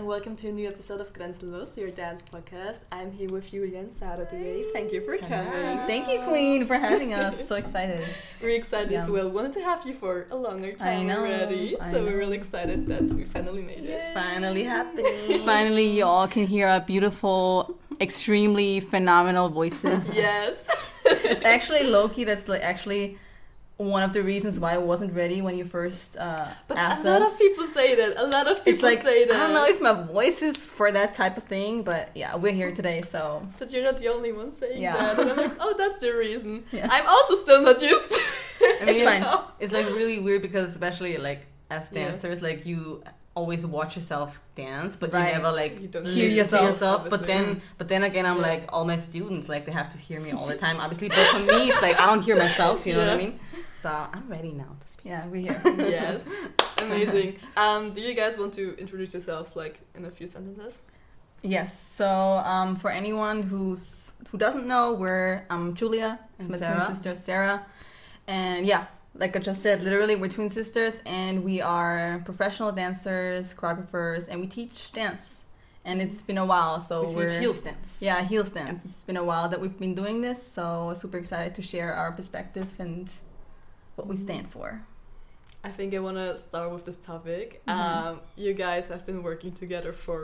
And welcome to a new episode of Grenzenlos, your dance podcast. I'm here with Julia and Sarah today. Thank you for coming. Thank you, Queen, for having us. so excited. We're excited Yeah. as well. Wanted to have you for a longer time know, already, I so we're really excited that we finally made it. Finally happening. Finally, you all can hear our beautiful, extremely phenomenal voices. Yes. It's actually lowkey. That's like actually one of the reasons why I wasn't ready when you first uh, But asked a lot us. of people say that. A lot of people it's like say that. I don't know if my voice is for that type of thing, but yeah, we're here today, so But you're not the only one saying Yeah. that. And I'm like, oh, that's the reason. Yeah. I'm also still not used to I mean, it, it's fine. It's like really weird because especially like as Yeah. dancers, like you always watch yourself dance, but Right. you never like You hear yourself, yourself, But then, but then again, I'm Yeah. like all my students like they have to hear me all the time, obviously. But for me, it's like I don't hear myself. You know what I mean? So I'm ready now to speak. Yeah, we're here. yes. Amazing. Um, do you guys want to introduce yourselves like in a few sentences? Yes. So um, for anyone who's who doesn't know, we're um, Julia, it's And my Sarah. twin sister Sarah, and yeah, like I just said, literally we're twin sisters, and we are professional dancers, choreographers, and we teach dance. And it's been a while, so We we're teach heel stance. yeah heel dance. It's been a while that we've been doing this, so super excited to share our perspective and what we stand for. I think I want to start with this topic. Mhm. Um, you guys have been working together for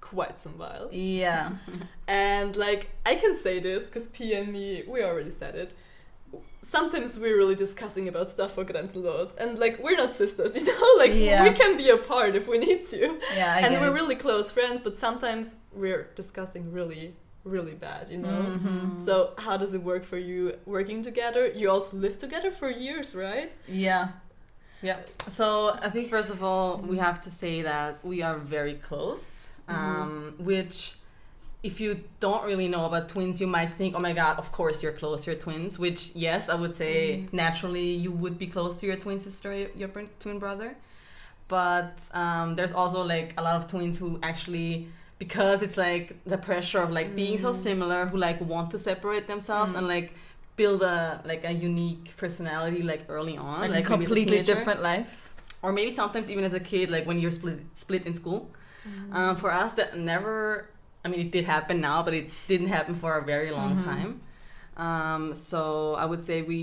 quite some while. Yeah. And like, I can say this because P and me, we already said it. Sometimes we're really discussing about stuff for Grenzenlos, and like, we're not sisters, you know? Like, Yeah. we can be apart if we need to. Yeah. I and we're it. really close friends, but sometimes we're discussing really, really bad, you know? Mhm. So, how does it work for you working together? You also lived together for years, right? Yeah. Yeah. So I think first of all we have to say that we are very close, um, which if you don't really know about twins, you might think, oh my god, of course you're close, you're twins. Which yes, I would say naturally you would be close to your twin sister, your twin brother. But um, there's also like a lot of twins who actually because it's like the pressure of like being so Mm. similar who like want to separate themselves Mm. and like build a like a unique personality like early on Like, like a maybe as a completely different life. or maybe sometimes even as a kid like when you're split split in school um, for us that never i mean it did happen now but it didn't happen for a very long Mhm. time um, so i would say we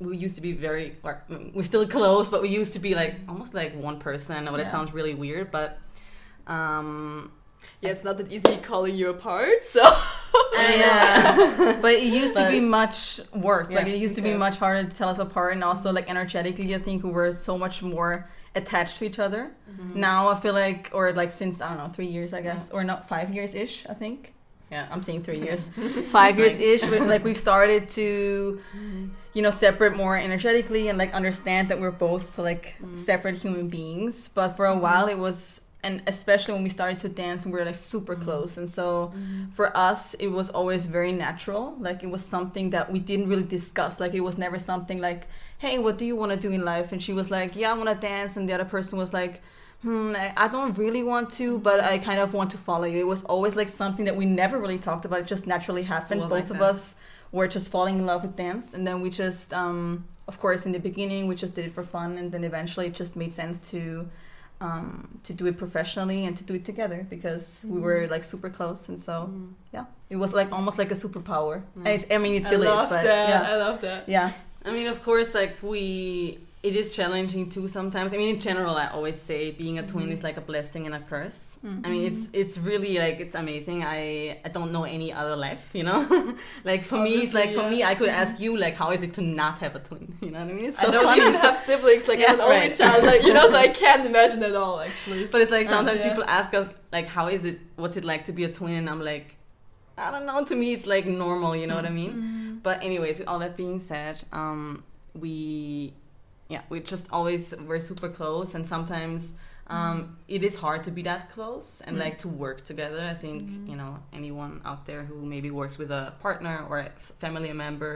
we used to be very or mm, we're still close but we used to be like almost like one person oh that Yeah. sounds really weird but um, Yeah, it's not that easy calling you apart, so. Yeah. but it used to be much worse. Like it used to be much harder to tell us apart, and also like energetically, I think we were so much more attached to each other. Mm-hmm. Now I feel like, or like since I don't know, three years, I guess, or not five years ish. I think. Yeah, I'm saying three years. five years ish. like we've started to, you know, separate more energetically and like understand that we're both like Mm. separate human beings. But for a while, it was. And especially when we started to dance, and we were like super close, and so for us it was always very natural. Like it was something that we didn't really discuss. Like it was never something like hey what do you want to do in life? And she was like yeah i want to dance. And the other person was like hmm I, I don't really want to but i kind of want to follow you. It was always like something that we never really talked about. It just naturally Just happened. both like of that. us were just falling in love with dance. And then we just um of course in the beginning we just did it for fun. And then eventually it just made sense to um, to do it professionally and to do it together because we were like super close and so yeah it was like almost like a superpower Mm. I, I mean it I still love is but that. yeah I love that. yeah I mean, of course, like we, it is challenging too sometimes. I mean, in general, I always say being a twin Mhm. is like a blessing and a curse. Mm. I mean, it's it's really like it's amazing. I I don't know any other life, you know. like for me, it's like for me. I could ask you like, how is it to not have a twin? You know what I mean? It's I so don't funny. even have siblings, like I'm Yeah, an only child, like you know, so I can't imagine at all actually. But it's like Uh, sometimes yeah. people ask us like, how is it? What's it like to be a twin? And I'm like, I don't know. To me, it's like normal. You know what I mean? Mm. But anyways, with all that being said, um, we, yeah, we just always we're super close, and sometimes um, it is hard to be that close and Mm. like to work together. I think you know anyone out there who maybe works with a partner or a f- family member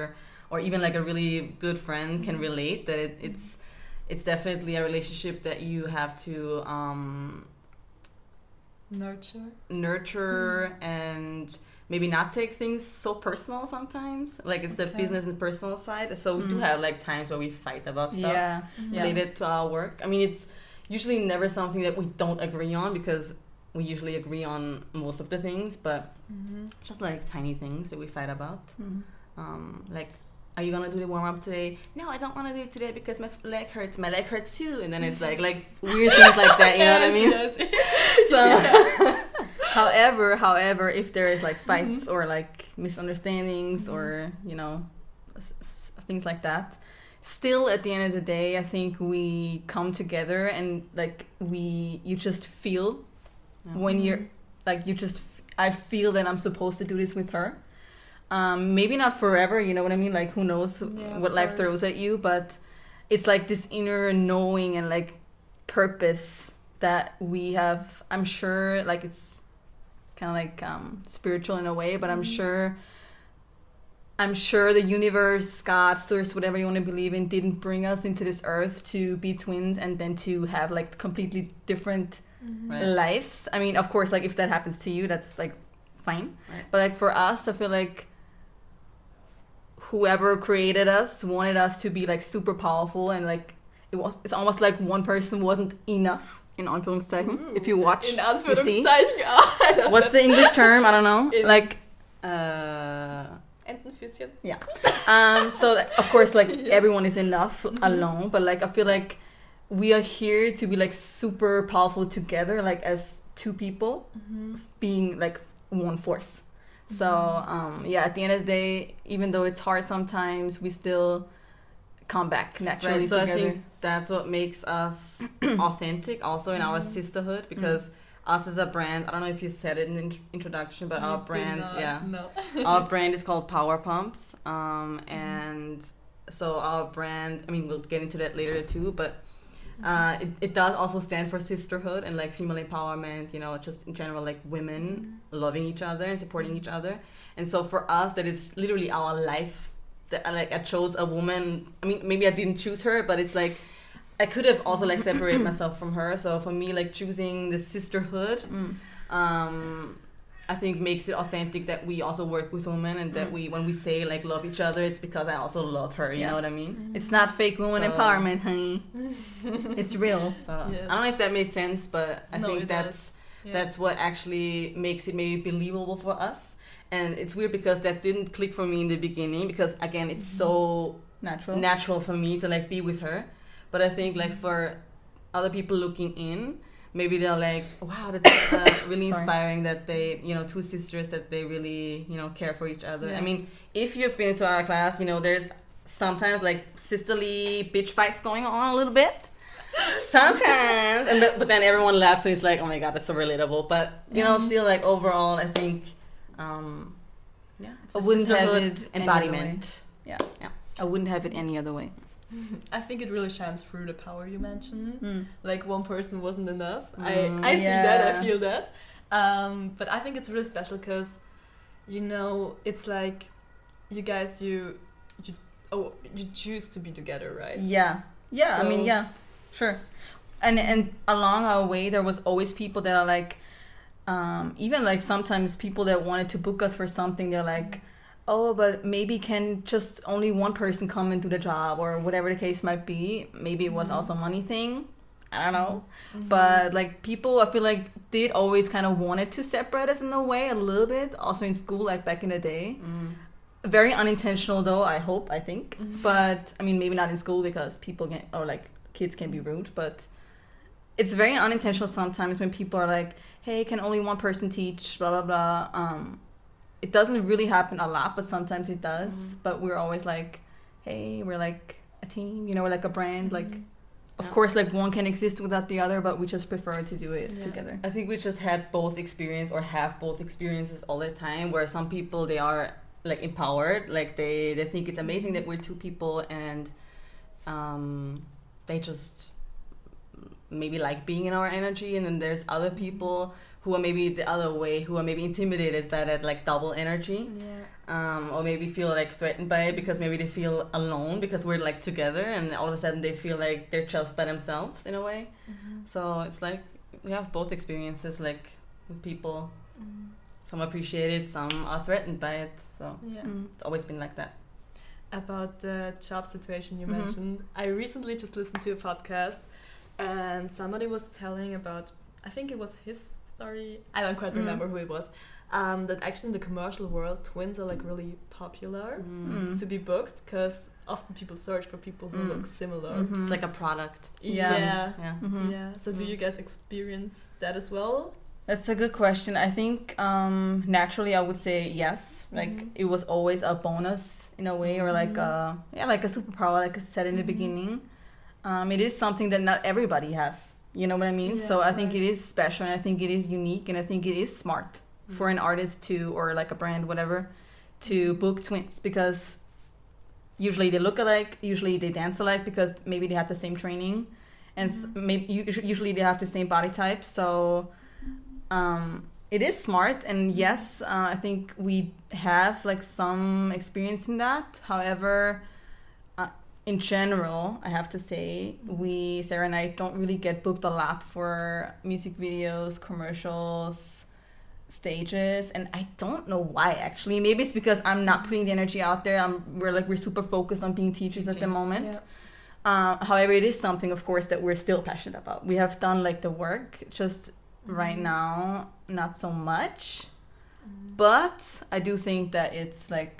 or even like a really good friend can relate that it, it's it's definitely a relationship that you have to um, Nurture. nurture and maybe not take things so personal sometimes. Like it's the business and personal side. So we do Mm. have like times where we fight about stuff yeah yeah related to our work. I mean, it's usually never something that we don't agree on because we usually agree on most of the things, but Mm-hmm. just like tiny things that we fight about. Mm. Um, like, are you gonna do the warm up today? No, I don't want to do it today because my leg hurts. My leg hurts too, and then it's like like weird things like that. You know what I mean? Yes, So However, however, if there is like fights Mhm. or like misunderstandings Mhm. or you know s- s- things like that, still at the end of the day, I think we come together and like we you just feel when you're like you just f- I feel that I'm supposed to do this with her. Um, maybe not forever, you know what I mean? Like who knows Yeah, what life throws at you, but it's like this inner knowing and like purpose that we have. I'm sure like it's kind of like um, spiritual in a way, but I'm Mhm. sure I'm sure the universe, God, source, whatever you want to believe in, didn't bring us into this earth to be twins and then to have like completely different Mhm. Right. lives. I mean, of course, like if that happens to you, that's like fine. Right. But like for us, I feel like whoever created us wanted us to be like super powerful and like it was. It's almost like one person wasn't enough in Anführungszeichen. If you watch, in you see. Anführungszeichen. Ah, What's the English term? I don't know. In- like Uh, Entenfüßchen? Yeah. um so of course like Yeah. everyone is enough Mhm. alone but like i feel like we are here to be like super powerful together like as two people being like one force so um yeah at the end of the day even though it's hard sometimes we still come back naturally right. So together I think that's what makes us authentic, also in our Mhm. sisterhood, because us as a brand. I don't know if you said it in the int- introduction, but our brand, not, yeah, No. our brand is called Power Pumps, um, and so our brand. I mean, we'll get into that later too, but uh, it, it does also stand for sisterhood and like female empowerment. You know, just in general, like women loving each other and supporting each other. And so for us, that is literally our life. That I, like I chose a woman. I mean, maybe I didn't choose her, but it's like I could have also like separated myself from her. So for me, like choosing the sisterhood Mm. um, I think makes it authentic that we also work with women and that Mm. we when we say like love each other, it's because I also love her. You Yeah. know what I mean? it's not fake woman So- empowerment honey it's real So Yes. I don't know if that made sense, but I No, think it that's Yeah. that's what actually makes it maybe believable for us. And it's weird because that didn't click for me in the beginning because again it's so natural natural for me to like be with her. But I think like for other people looking in, maybe they're like, wow, that's uh, really inspiring that they, you know, two sisters that they really, you know, care for each other. Yeah. I mean, if you've been to our class, you know, there's sometimes like sisterly bitch fights going on a little bit. Sometimes, and but, but then everyone laughs and it's like, oh my god, that's so relatable. But you know, Mhm. still like overall, I think, um, yeah, it's I a wouldn't have it any other way. embodiment. yeah yeah, i wouldn't have it any other way I think it really shines through the power you mentioned. Mm. Like one person wasn't enough. Mm, I, I see that. I feel that. Um, but I think it's really special because, you know, it's like you guys, you, you, oh, you choose to be together, right? Yeah. Yeah, I mean, yeah. Sure. And and along our way there was always people that are like um even like sometimes people that wanted to book us for something they're like oh but maybe can just only one person come and do the job or whatever the case might be maybe it was Mhm. also money thing i don't know Mhm. but like people i feel like did always kind of wanted to separate us in a way a little bit also in school like back in the day Mm. very unintentional though i hope i think Mhm. but i mean maybe not in school because people can or like kids can be rude but it's very unintentional sometimes when people are like hey can only one person teach blah blah blah um it doesn't really happen a lot but sometimes it does Mhm. but we're always like hey we're like a team you know we're like a brand like Mhm. of Yeah. course like one can exist without the other but we just prefer to do it Yeah. together I think we just had both experience or have both experiences all the time where some people they are like empowered like they they think it's amazing that we're two people and um they just maybe like being in our energy and then there's other people who are maybe the other way who are maybe intimidated by that like double energy Yeah. um, or maybe feel like threatened by it because maybe they feel alone because we're like together and all of a sudden they feel like they're just by themselves in a way Mhm. so it's like we have both experiences, like with people. Mhm. Some appreciate it, some are threatened by it. So Yeah. Mm. it's always been like that. about the job situation you Mhm. mentioned. I recently just listened to a podcast and somebody was telling about I think it was his story. I don't quite Mhm. remember who it was. Um, that actually in the commercial world, twins are like really popular Mm. to be booked because often people search for people who Mm. look similar. Mhm. It's like a product. Yeah. Yeah. Yeah. Mhm. Yeah. So do Mm. you guys experience that as well? That's a good question. I think um, naturally I would say yes. Like Mhm. it was always a bonus in a way, or like Mhm. a yeah, like a superpower, like I said in the Mhm. beginning. Um, it is something that not everybody has. You know what I mean? so Yeah, I think right. it is special, and I think it is unique, and I think it is smart for an artist to, or like a brand, whatever, to book twins because usually they look alike, usually they dance alike because maybe they have the same training, and s Mhm. maybe usually they have the same body type. So um, it is smart, and yes, uh, I think we have like some experience in that. However. In general, I have to say, we Sarah and I don't really get booked a lot for music videos, commercials, stages and i don't know why actually. Maybe it's because i'm not putting the energy out there. I'm we're like we're super focused on being teachers at the Teaching, moment. uh, however it is something of course that we're still passionate about. We have done like the work just right Mhm. now not so much. But i do think that it's like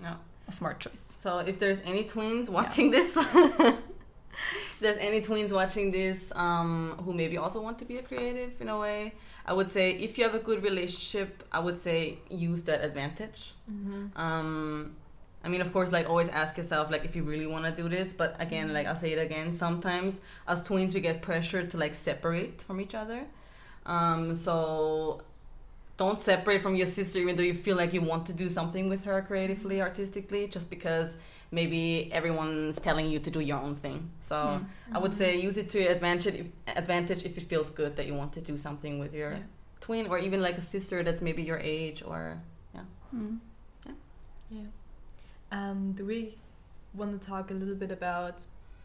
Yeah. A smart choice So if there's any twins watching this, if there's any twins watching this um, who maybe also want to be a creative in a way, I would say if you have a good relationship, I would say use that advantage. Mm-hmm. Um, I mean, of course, like always ask yourself like if you really want to do this. But again, like I'll say it again, sometimes as twins we get pressured to like separate from each other. Um, so don't separate from your sister even though you feel like you want to do something with her creatively, artistically, just because maybe everyone's telling you to do your own thing. So Mm. I would say use it to your advantage if, advantage if it feels good that you want to do something with your Yeah. twin or even like a sister that's maybe your age or Mm. Yeah. Um, do we want to talk a little bit about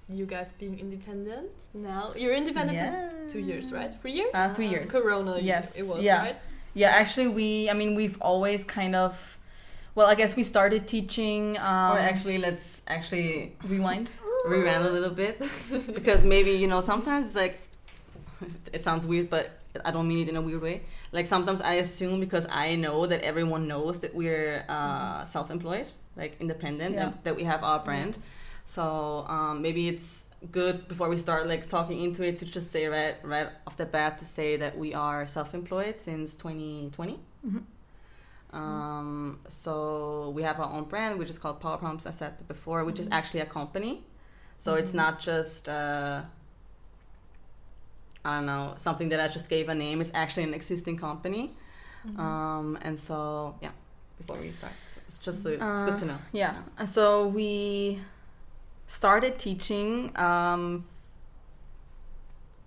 you guys being independent now? You're independent since two years, right? Three years? Uh, three years. Corona, Yes, it was, yeah. right? Yeah, actually, we. I mean, we've always kind of. Well, I guess we started teaching. Um, or actually let's actually rewind. rewind a little bit because maybe you know sometimes it's like it sounds weird but i don't mean it in a weird way like sometimes i assume because i know that everyone knows that we're uh, self-employed like independent Yeah. that we have our brand so um, maybe it's good before we start like talking into it to just say right right off the bat to say that we are self-employed since 2020 Mhm. um, so we have our own brand which is called power pumps i said before which is Mhm. actually a company so it's Mhm. not just uh, I don't know something that I just gave a name. It's actually an existing company, Mhm. um, and so yeah. Before we start, so it's just so it's Uh, good to know. Yeah. and So we started teaching um,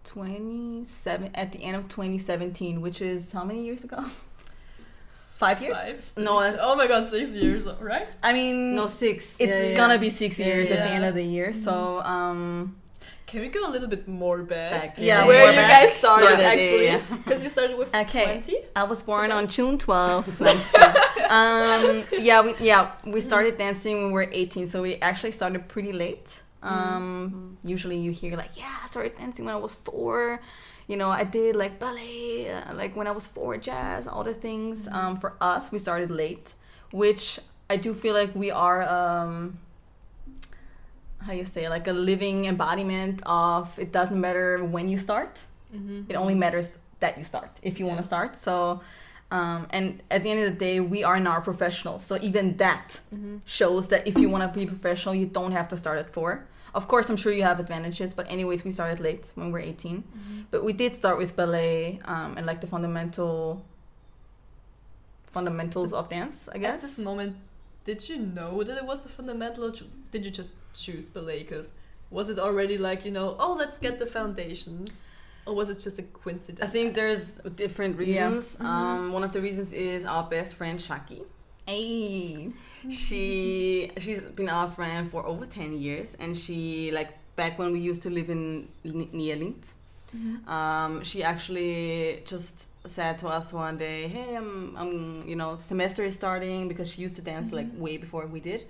27 at the end of 2017, which is how many years ago? Five years? Five, six, No, I- oh my god, six years, right? I mean, No six. it's Yeah, yeah, gonna yeah. be six Yeah, years at the end of the year. So, um, Can we go a little bit more back? Back, Yeah, Where you back. guys started, Started, yeah, actually. yeah, Because you started with Okay. 20? I was born on June 12th. No, I'm just kidding. um, yeah, we, yeah, we started dancing when we were 18, so we actually started pretty late. Um, Usually you hear like, yeah, I started dancing when I was four. You know, I did like ballet, uh, like when I was four, jazz, all the things. Um, for us, we started late, which I do feel like we are, um, how you say, like a living embodiment of it doesn't matter when you start. Mm-hmm. it only matters that you start if you want to start. So um, and at the end of the day we are now professionals. So even that Mm-hmm. shows that if you want to be professional you don't have to start at four. Of course i'm sure you have advantages but anyways we started late when we were 18 Mm-hmm. but we did start with ballet um, and like the fundamental fundamentals of dance i guess At this moment, did you know that it was a fundamental, or did you just choose ballet? Because was it already like you know, oh, let's get the foundations, or was it just a coincidence? I think there's different Yeah. reasons. Mhm. Um, one of the reasons is our best friend Shaki. hey She she's been our friend for over ten years, and she like back when we used to live in near Linz. Mhm. Um, she actually just said to us one day, "Hey, I'm, I'm, you know, semester is starting because she used to dance like Mhm. way before we did."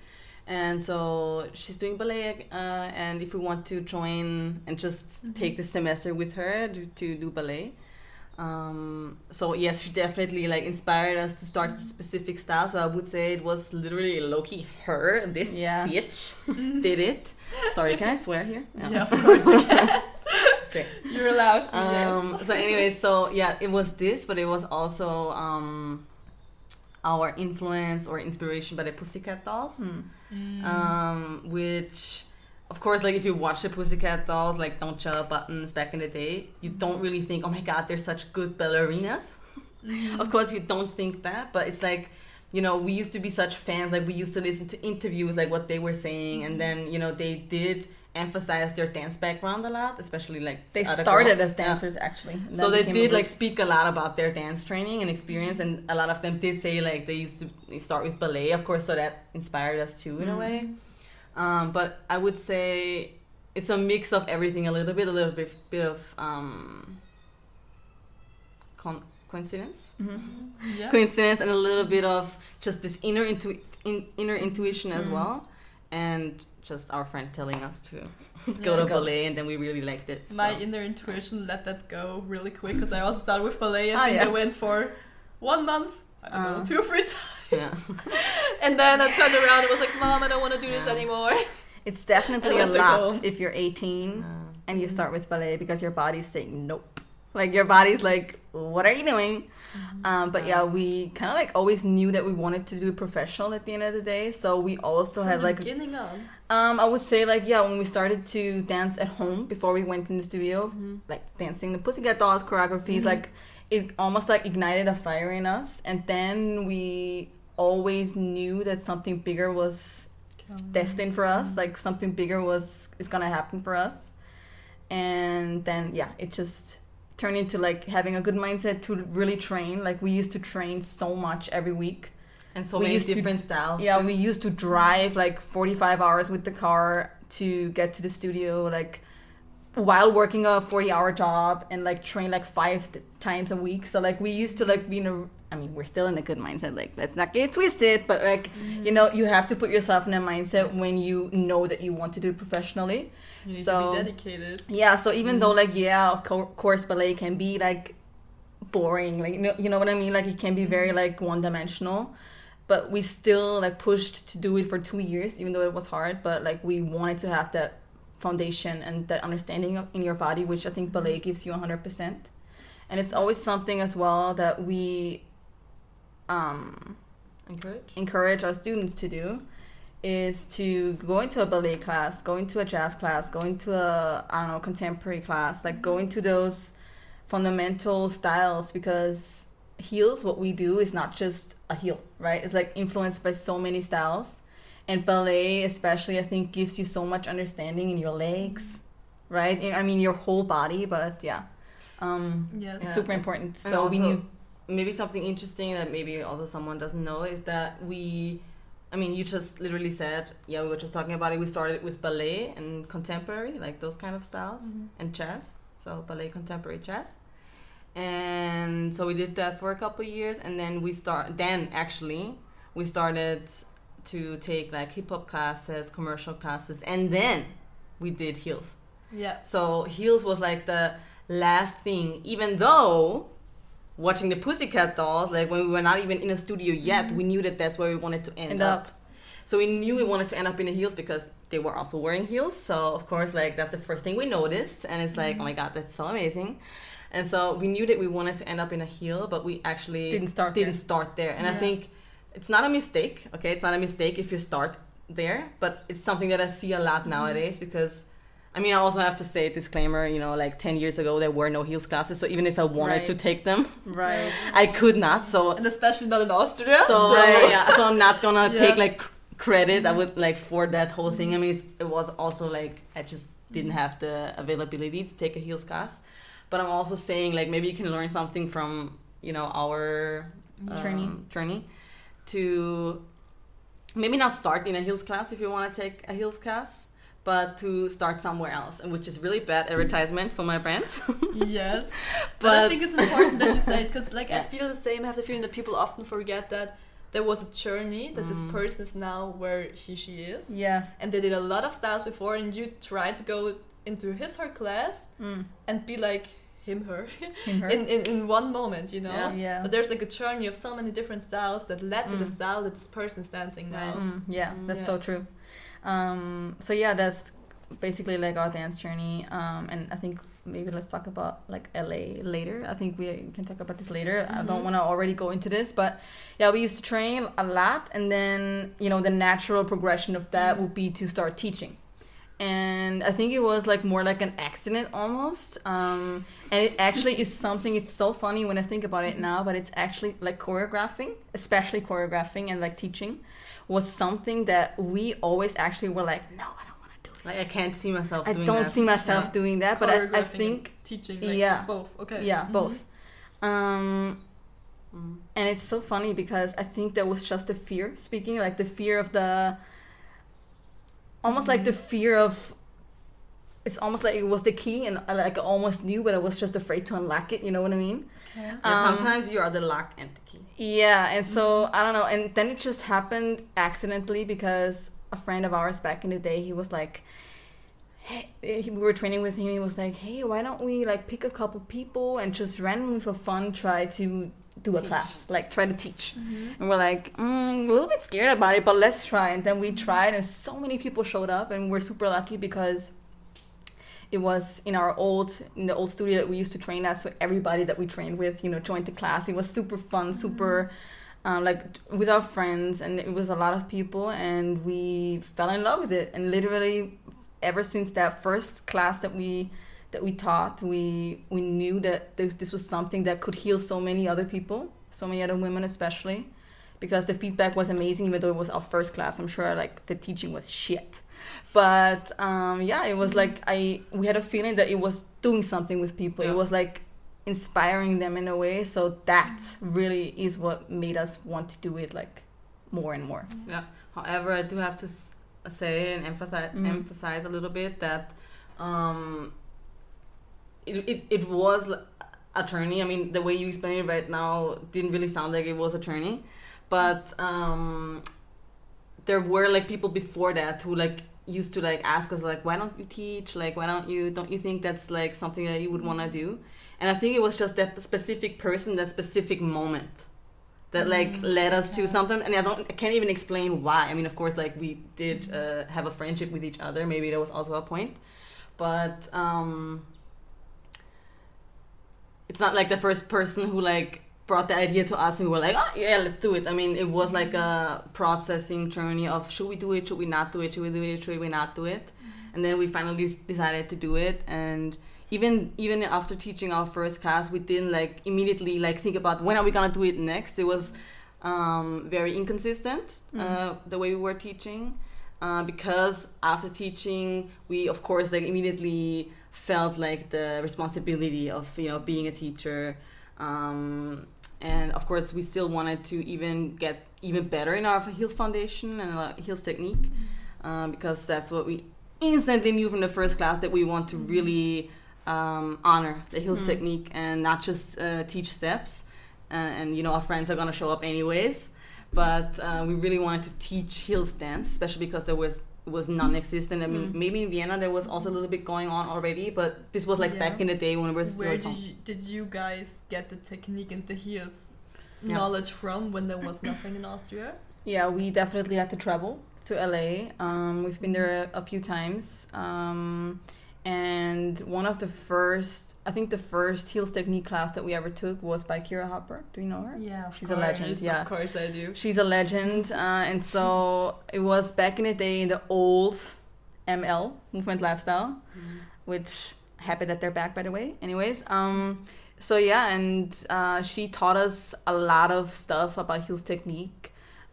And so she's doing ballet, uh, and if we want to join and just Mm-hmm. take the semester with her to, to do ballet. Um, so yes, she definitely like inspired us to start Mm-hmm. specific style. So I would say it was literally lowkey, her, this Yeah. bitch did it. Sorry, can I swear here? Yeah, of course you can. Okay. You're allowed to. Um, yes. so anyway, so yeah, it was this, but it was also um, our influence or inspiration by the Pussycat Dolls, Hmm. Mm. um, which, of course, like if you watch the Pussycat Dolls, like Don't Shut Up Buttons back in the day, you don't really think, oh my god, they're such good ballerinas. Mm-hmm. Of course, you don't think that, but it's like. You know, we used to be such fans. Like we used to listen to interviews, like what they were saying, and then you know they did emphasize their dance background a lot, especially like They other started girls. as Yeah. dancers actually. So they did like speak a lot about their dance training and experience, and a lot of them did say like they used to start with ballet, of course. So that inspired us too in a way. Um, but I would say it's a mix of everything, a little bit, a little bit, bit of um, con- coincidence, Mhm. yeah. coincidence, and a little bit of just this inner intu- in, inner intuition as Mhm. well, and just our friend telling us to Yeah. go to To go. ballet, and then we really liked it. My so. inner intuition let that go really quick because I also started with ballet. I Ah, think yeah. I went for one month, I don't know, Uh. two or three times. yeah. And then I turned around and was like, Mom, I don't want to do this anymore. It's definitely a lot if you're 18 Uh, and you start with ballet because your body's saying nope. Like your body's like, what are you doing? Um, but yeah, we kind of like always knew that we wanted to do professional at the end of the day. So we also From had like, beginning on. um, I would say like yeah, when we started to dance at home before we went in the studio, like dancing the Pussycat Dolls choreographies, Mhm. like it almost like ignited a fire in us. And then we always knew that something bigger was destined for us like something bigger was is gonna happen for us and then yeah it just turned into like having a good mindset to really train. Like we used to train so much every week. And so We many used to- different styles. yeah we used to drive like 45 hours with the car to get to the studio like while working a 40 hour job and like train like five th- times a week. So like we used to like be in a i mean we're still in a good mindset like let's not get twisted but like mm. you know you have to put yourself in a mindset when you know that you want to do it professionally. You need so- to be dedicated. yeah so even though mm. like yeah of co- course ballet can be like boring like you know, you know what i mean? Like it can be very mm. like one dimensional but we still like pushed to do it for two years even though it was hard but like we wanted to have that foundation and that understanding of, in your body which i think ballet gives you 100% and it's always something as well that we um encourage. encourage our students to do is to go into a ballet class, go into a jazz class, go into a I don't know contemporary class, like go into those fundamental styles because heels what we do is not just a heel, right? It's like influenced by so many styles. And ballet especially I think gives you so much understanding in your legs, right? I mean your whole body, but yeah. Um Yes. it's Yeah. super important. And So we knew Maybe something interesting that maybe also someone doesn't know is that we, I mean, you just literally said, yeah, we were just talking about it. We started with ballet and contemporary, like those kind of styles, mm-hmm. and jazz. So ballet, contemporary, jazz. And so we did that for a couple of years, and then we start. Then actually, we started to take like hip hop classes, commercial classes, and then we did heels. Yeah. So heels was like the last thing, even though watching the Pussycat Dolls, like when we were not even in a studio yet, we knew that that's where we wanted to end, End up. up. So we knew we wanted to end up in the heels because they were also wearing heels. So of course, like that's the first thing we noticed, and it's like, mm-hmm. oh my god, that's so amazing. And so we knew that we wanted to end up in a heel, but we actually Didn't start didn't there. start there. And I think it's not a mistake. Okay, it's not a mistake if you start there, but it's something that I see a lot mm-hmm. nowadays because. I mean, I also have to say disclaimer. You know, like ten years ago, there were no heels classes. So even if I wanted to take them, right. I could not. So And especially not in Austria. so Right. yeah, so I'm not gonna Yeah. take like credit. I would like for that whole thing. I mean, it's, it was also like I just didn't have the availability to take a heels class. But I'm also saying like maybe you can learn something from you know our Journey. um, journey to maybe not start in a heels class if you want to take a heels class. But to start somewhere else, and which is really bad advertisement for my brand. yes. But, I think it's important that you say it because, like, I feel the same. I have the feeling that people often forget that there was a journey that this Mm. person is now where he she is, Yeah. and they did a lot of styles before, and you try to go into his her class Mm. and be like him her Him, her. in, in in one moment, you know. Yeah. yeah. But there's like a journey of so many different styles that led to the Mm. style that this person is dancing now. Mm, yeah, Mm. that's Yeah. so true. Um, so yeah, that's basically like our dance journey. Um, and I think maybe let's talk about like LA later. I think we can talk about this later. I don't Mhm. want to already go into this, but yeah, we used to train a lot, and then you know the natural progression of that Mhm. would be to start teaching. And I think it was like more like an accident almost. Um, and it actually is something. It's so funny when I think about it now, but it's actually like choreographing, especially choreographing and like teaching, was something that we always actually were like, no, I don't want to do it. Like I can't see myself. I doing don't that. see myself Yeah. doing that, but I, I think teaching, like, Yeah. both. Okay. yeah, Mhm. both. Um, Mm. and it's so funny because I think there was just the fear speaking, like the fear of the, almost like the fear of. It's almost like it was the key, and I like I almost knew, but I was just afraid to unlock it. You know what I mean? Okay. Um, sometimes you are the lock and the key. Yeah, and so I don't know, and then it just happened accidentally because a friend of ours back in the day, he was like, hey, we were training with him. He was like, hey, why don't we like pick a couple people and just randomly for fun try to do a Teach. class, like try to teach. Mhm. And we're like, mm, a little bit scared about it, but let's try. And then we tried, and so many people showed up, and we're super lucky because it was in our old in the old studio that we used to train at. So everybody that we trained with, you know, joined the class. It was super fun, super. Um, like with our friends, and it was a lot of people, and we fell in love with it. And literally, ever since that first class that we that we taught, we we knew that this, this was something that could heal so many other people, so many other women especially, because the feedback was amazing. Even though it was our first class, I'm sure like the teaching was shit, but um, yeah, it was like I we had a feeling that it was doing something with people. Yeah. It was like inspiring them in a way. So that really is what made us want to do it like more and more. Yeah. However, I do have to say and emphasize Mhm. emphasize a little bit that um, it, it, it was a journey. I mean, the way you explain it right now didn't really sound like it was a journey, but um, there were like people before that who like used to like ask us like, why don't you teach? Like, why don't you? Don't you think that's like something that you would want to do? And I think it was just that specific person, that specific moment that like Mm, led us to something and i don't i can't even explain why i mean of course like we did uh, have a friendship with each other maybe that was also a point but um it's not like the first person who like brought the idea to us and we were like oh yeah let's do it. I mean it was like a processing journey of should we do it? Should we not do it? Should we do it? Should we not do it? And then we finally decided to do it. And even even after teaching our first class we didn't like immediately like think about when are we gonna do it next. It was um, very inconsistent uh, Mhm. the way we were teaching uh, because after teaching we of course like immediately felt like the responsibility of you know being a teacher. Um, and of course we still wanted to even get even better in our heels foundation and heels technique um, because that's what we instantly knew from the first class that we want to really um, honor the heels Mm. technique and not just uh, teach steps uh, and you know our friends are gonna show up anyways. But uh, we really wanted to teach heels dance especially because there was was non-existent i mean Mm. maybe in vienna there was also a little bit going on already but this was like back in the day when we were still Where did you, did you guys get the technique and the heels Yeah. knowledge from when there was nothing in Austria? Yeah, we definitely had to travel to LA. Um, we've been there a, a few times. Um, and one of the first, I think the first heels technique class that we ever took was by Kira Harper. Do you know her? Yeah, of She's a legend, yeah. Of course I do. She's a legend. Uh, and so it was back in the day in the old ML, Movement Lifestyle, which happy that they're back by the way. Anyways, um, so yeah, and uh, she taught us a lot of stuff about heels technique,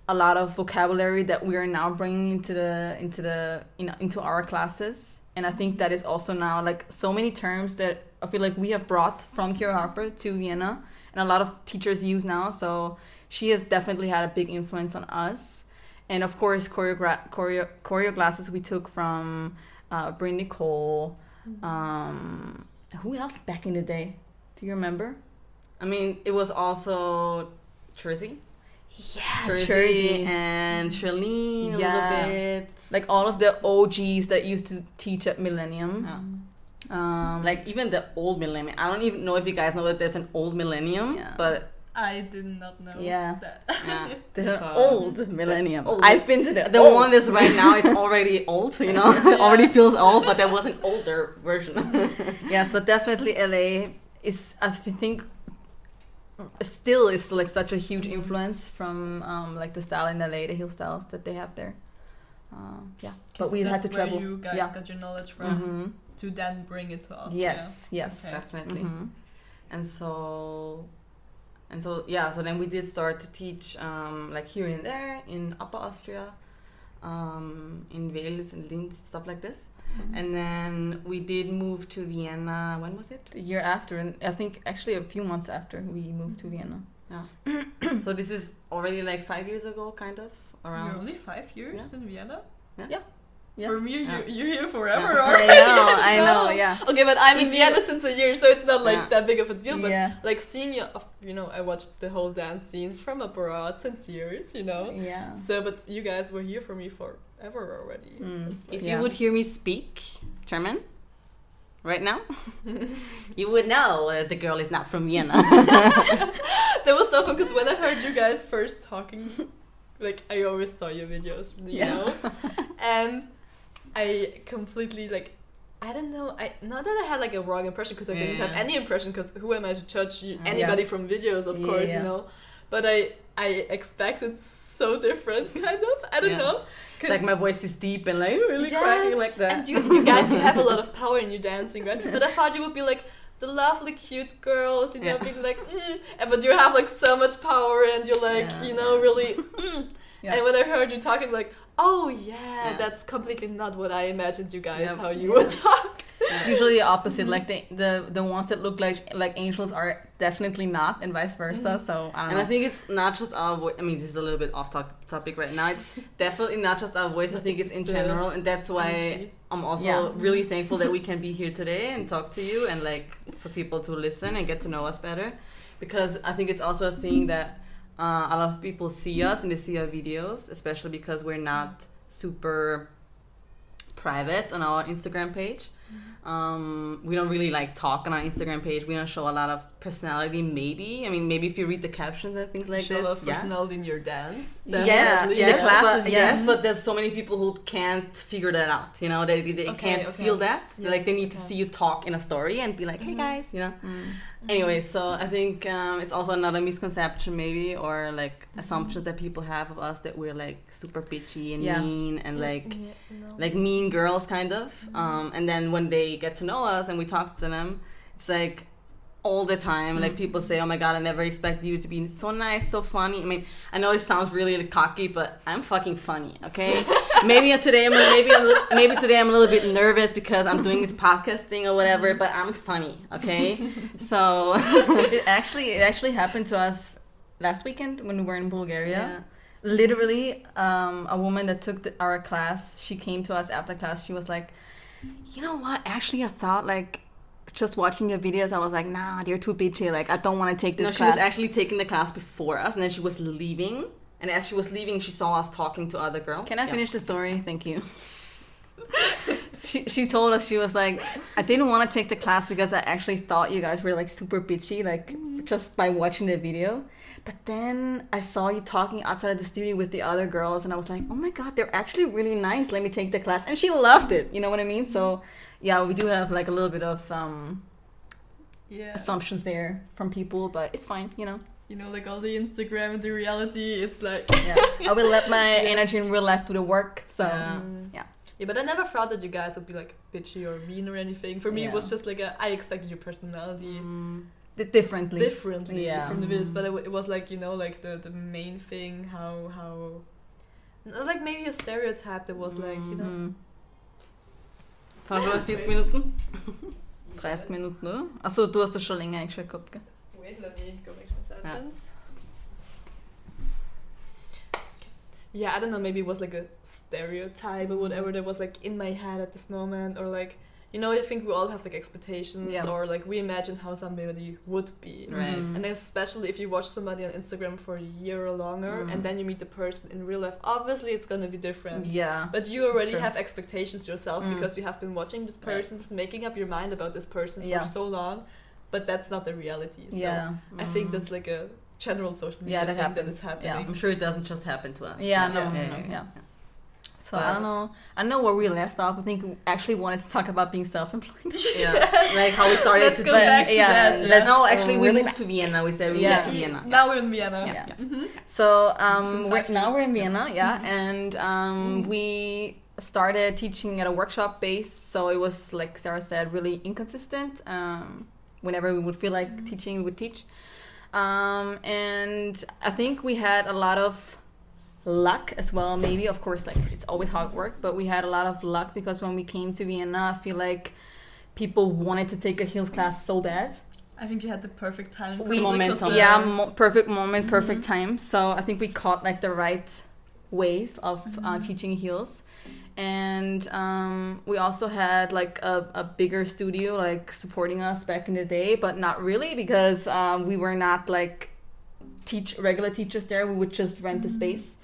a lot of vocabulary that we are now bringing into the into the you know into our classes. And I think that is also now like so many terms that I feel like we have brought from Kira Harper to Vienna, and a lot of teachers use now. So she has definitely had a big influence on us. And of course, choreogra- choreo choreo classes we took from uh, Bryn Nicole. Um, who else back in the day? Do you remember? i mean it was also jersey Yeah, Jersey, Jersey. and Charlene a Yeah. little bit. Like all of the OGs that used to teach at Millennium. Yeah. Um, like even the old millennium. I don't even know if you guys know that there's an old millennium, Yeah. but I did not know Yeah. that. yeah. there's an So- old Millennium. old- I've been to the the old. one that's right now is already old, you know, already feels old, but there was an older version. yeah, so definitely LA is I think still is like such a huge influence from um, like the style in LA, the heel styles that they have there. Um, yeah, but we had that's to travel. Where you guys yeah. got your knowledge from Mhm. to then bring it to us. Yes, yes. Okay. Definitely. Mhm. And so, and so yeah. So then we did start to teach, um, like here and there in Upper Austria, um, in Wels and Linz, stuff like this. Mm-hmm. And then we did move to Vienna. When was it? The year after, and I think actually a few months after we moved to Vienna. Yeah. so this is already like five years ago, kind of You're around. only five years in Vienna. Yeah. Yeah. Yeah. For me, you Yeah. you're here forever. Yeah. Or I know, I know, yeah. Okay, but I'm in Vienna you- since a year, so it's not like Yeah. that big of a deal. But yeah, like seeing you, you know, I watched the whole dance scene from abroad since years, you know. yeah. So, but you guys were here for me forever already. Mm. It's If like- you would hear me speak German right now, you would know that the girl is not from Vienna. that was so fun because when I heard you guys first talking, like I always saw your videos, you Yeah. know, and I completely like. I don't know. I not that I had like a wrong impression because I didn't have any impression because who am I to judge you, Yeah. anybody from videos, of Yeah, course, yeah. you know. But I I expected so different, kind of. I don't Yeah. know. Like my voice is deep and like really Yes, cracking like that. And you, you guys, you have a lot of power in your dancing, right? But I thought you would be like the lovely, cute girls, you know, Yeah. being like, mm, and- but you have like so much power, and you're like, Yeah. you know, really. Mm. Yeah. And when I heard you talking, like, oh yeah, Yeah. that's completely not what I imagined you guys Yeah. how you Yeah. would talk. It's usually the opposite. Like the, the the ones that look like like angels are definitely not, and vice versa. Mm-hmm. So I don't And know. I think it's not just our voice. I mean, this is a little bit off to- topic right now. It's definitely not just our voice. I think it's in uh, general, and that's why energy. I'm also Yeah. really thankful that we can be here today and talk to you, and like for people to listen and get to know us better, because I think it's also a thing that uh, a lot of people see us and they see our videos, especially because we're not super private on our Instagram page. Um, we don't really like talk on our Instagram page. We don't show a lot of personality. Maybe I mean maybe if you read the captions and things like Show this. of yeah. personality in your dance. Yes, definitely. yes, classes, but, yes. but there's so many people who can't figure that out. You know, they, they, they Okay, can't okay. feel that. Yes, like they need to see you talk in a story and be like, "Hey Mhm. guys," you know. Mm. Anyway, so I think um, it's also another misconception, maybe, or like Mm-hmm. assumptions that people have of us that we're like super bitchy and Yeah. mean and like Yeah, no. like mean girls kind of Mm-hmm. um, and then when they get to know us and we talk to them it's like all the time like Mm-hmm. people say oh my god i never expected you to be so nice so funny i mean i know it sounds really cocky but i'm fucking funny okay maybe today i'm a- maybe maybe today i'm a little bit nervous because i'm doing this podcast thing or whatever but i'm funny okay so it actually it actually happened to us last weekend when we were in Bulgaria. yeah Literally, um, a woman that took the, our class, she came to us after class. She was like, "You know what? Actually, I thought like." Just watching your videos, I was like, "Nah, they're too bitchy. Like, I don't want to take this no, she was actually taking the class before us, and then she was leaving. And as she was leaving, she saw us talking to other girls. Can I Yeah. finish the story? Thank you. she she told us she was like, I didn't want to take the class because I actually thought you guys were like super bitchy, like just by watching the video. But then I saw you talking outside of the studio with the other girls, and I was like, oh my god, they're actually really nice. Let me take the class, and she loved it. You know what I mean? So, yeah, we do have like a little bit of um, yeah. assumptions there from people, but it's fine. You know. You know, like all the Instagram and the reality, it's like. Yeah, I will let my energy in real life do the work. So. Yeah. Mm. Yeah. Yeah, but I never thought that you guys would be like bitchy or mean or anything. For me, it was just like a, I expected your personality Mm, differently. differently Yeah. from the videos, but it, w- it was like you know like the the main thing how how like maybe a stereotype that was like you know Haben wir schon 40 Minuten. 30 Minuten, oder? Achso, du hast das schon länger eingeschaltet gehabt, gell? wait let me go back to sentence yeah I don't know maybe it was like a stereotype or whatever that was like in my head at this moment or like you know, I think we all have like expectations Yeah. or like we imagine how somebody would be. Right. Mm. And especially if you watch somebody on Instagram for a year or longer Mm. and then you meet the person in real life, obviously it's gonna be different. Yeah. But you already have expectations yourself Mm. because you have been watching this Right. person, making up your mind about this person Yeah. for so long, but that's not the reality. So yeah. I think that's like a general social media Yeah, that thing that happens. is Yeah. happening. I'm sure it doesn't just happen to us. Yeah, no, no, no, no, yeah. So I don't know. I don't know where we left off. I think we actually wanted to talk about being self-employed. Yeah, like how we started Let's to go back to yeah, that. let's- no, actually, we moved to Vienna. We said we Yeah. moved to Vienna. Now we're in Vienna. Yeah. Mhm. So um, we're, now we're in Vienna, yeah, and um, Mm. we started teaching at a workshop base. So it was like Sarah said, really inconsistent. Um, whenever we would feel like Mm. teaching, we would teach. Um, and I think we had a lot of luck as well. Maybe, of course, like it's always hard work, but we had a lot of luck because when we came to Vienna, I feel like people wanted to take a heels class so bad. I think you had the perfect time We- Momentum. the- yeah mo- perfect moment perfect Mhm. time so i think we caught like the right wave of uh, Mhm. teaching heels and um, we also had like a, a bigger studio like supporting us back in the day but not really because um, we were not like teach regular teachers there we would just rent the Mhm. space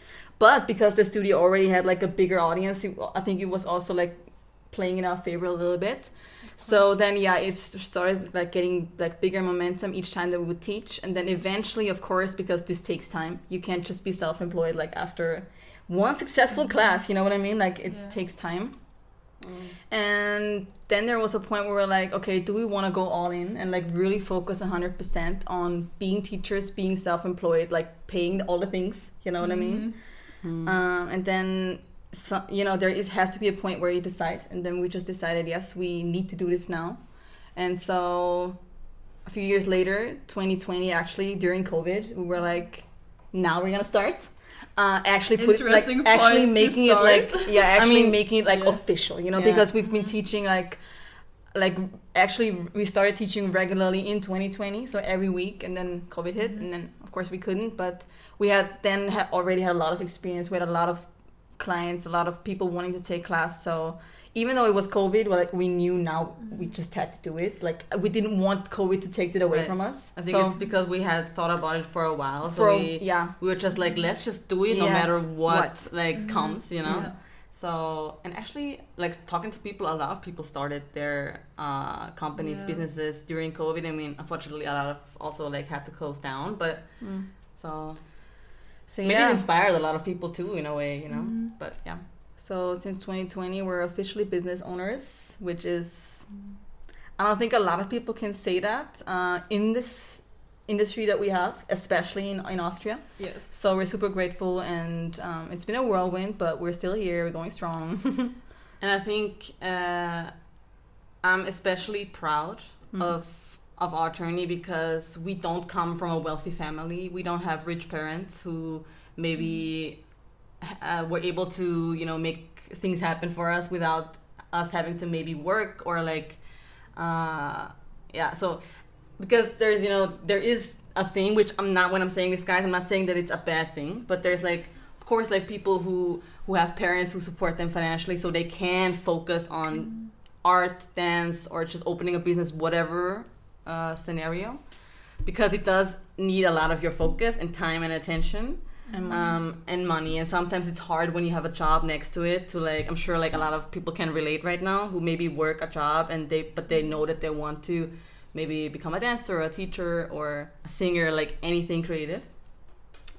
but because the studio already had like a bigger audience it, i think it was also like playing in our favor a little bit so then yeah it started like getting like bigger momentum each time that we would teach and then eventually of course because this takes time you can't just be self-employed like after one successful class you know what i mean like it Yeah. takes time Mm. and then there was a point where we're like okay do we want to go all in and like really focus 100% on being teachers being self-employed like paying all the things you know what i mean Mhm. Mm. um, and then so, you know there is has to be a point where you decide and then we just decided yes we need to do this now and so a few years later 2020 actually during covid we were like now we're gonna start uh, actually put like actually making it like yeah actually mean, making it like yeah. official you know Yeah. because we've been teaching like like actually we started teaching regularly in 2020 so every week and then covid hit Mhm. and then of course we couldn't but we had then ha- already had a lot of experience we had a lot of clients a lot of people wanting to take class so even though it was covid well, like we knew now we just had to do it like we didn't want covid to take it away Right. from us I think so it's because we had thought about it for a while, so for a- we yeah we were just like, let's just do it no matter what, What. like Mhm. comes, you know. Yeah. So and actually, like talking to people, a lot of people started their uh, companies, Yeah. businesses during COVID. I mean, unfortunately, a lot of also like had to close down, but Mm. so so maybe yeah it inspired a lot of people too, in a way, you know. Mhm. But yeah, So since 2020, we're officially business owners, which is I don't think a lot of people can say that uh, in this industry that we have, especially in, in Austria. Yes. So we're super grateful, and um, it's been a whirlwind, but we're still here. We're going strong. and I think uh, I'm especially proud Mhm. of of our journey because we don't come from a wealthy family. We don't have rich parents who maybe uh, were able to you know make things happen for us without us having to maybe work or like uh, yeah. So because there's you know there is a thing which I'm not when I'm saying this guys I'm not saying that it's a bad thing but there's like of course like people who who have parents who support them financially so they can focus on art dance or just opening a business whatever uh, scenario because it does need a lot of your focus and time and attention and um, and money. And sometimes it's hard when you have a job next to it to like i'm sure like a lot of people can relate right now who maybe work a job and they but they know that they want to maybe become a dancer or a teacher or a singer like anything creative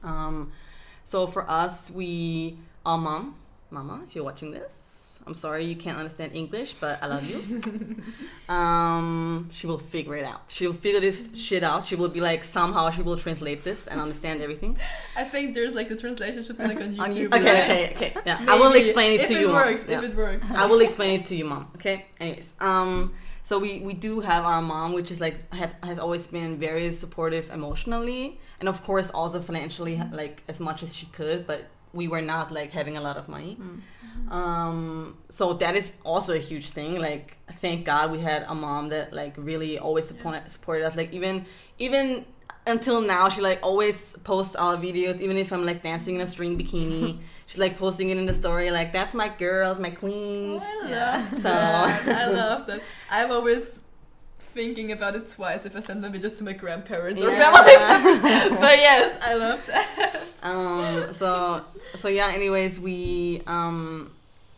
um, so for us we our mom mama if you're watching this i'm sorry you can't understand english but i love you um, she will figure it out she will figure this shit out she will be like somehow she will translate this and understand everything I think there's like the translation should be like on YouTube. On YouTube, Okay, right? okay, okay. Yeah, I will explain it if to it you. Mom. Works, Yeah. If it works. I will explain it to you, mom. Okay. Anyways, um, so we we do have our mom, which is like have has always been very supportive emotionally, and of course also financially, like as much as she could, but we were not like having a lot of money. Mm. Um, so that is also a huge thing. Like, thank God we had a mom that like really always support, Yes. supported us. Like even even until now she like always posts our videos even if i'm like dancing in a string bikini she's like posting it in the story like that's my girls my queens I love Yeah. So- that. I love that. I'm always thinking about it twice if I send my videos to my grandparents or family members. but yes, I love that. um so so yeah anyways we um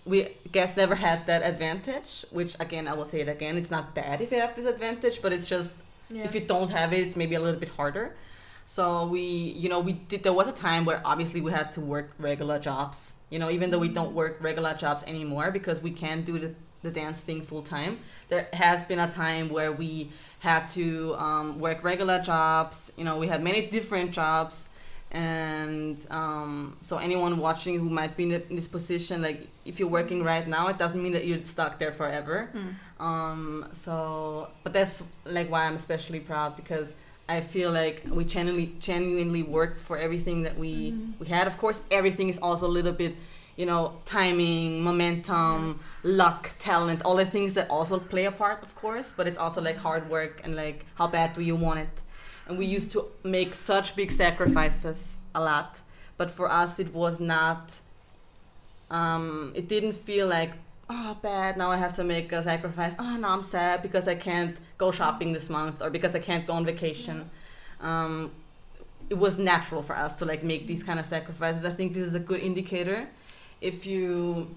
we guess never had that advantage which again i will say it again it's not bad if you have this advantage but it's just if you don't have it it's maybe a little bit harder. So we you know we did there was a time where obviously we had to work regular jobs you know even though we don't work regular jobs anymore because we can't do the, the dance thing full time. There has been a time where we had to um, work regular jobs you know we had many different jobs and um, so anyone watching who might be in, in this position like if you're working right now it doesn't mean that you're stuck there forever. Um so but that's like why i'm especially proud because i feel like we genuinely genuinely worked for everything that we we had. Of course everything is also a little bit you know timing momentum Yes. luck talent all the things that also play a part of course but it's also like hard work and like how bad do you want it and we used to make such big sacrifices a lot. But for us it was not um, it didn't feel like oh bad now i have to make a sacrifice. Oh now i'm sad because i can't go shopping this month or because i can't go on vacation. Um, it was natural for us to like make these kind of sacrifices. I think this is a good indicator. If you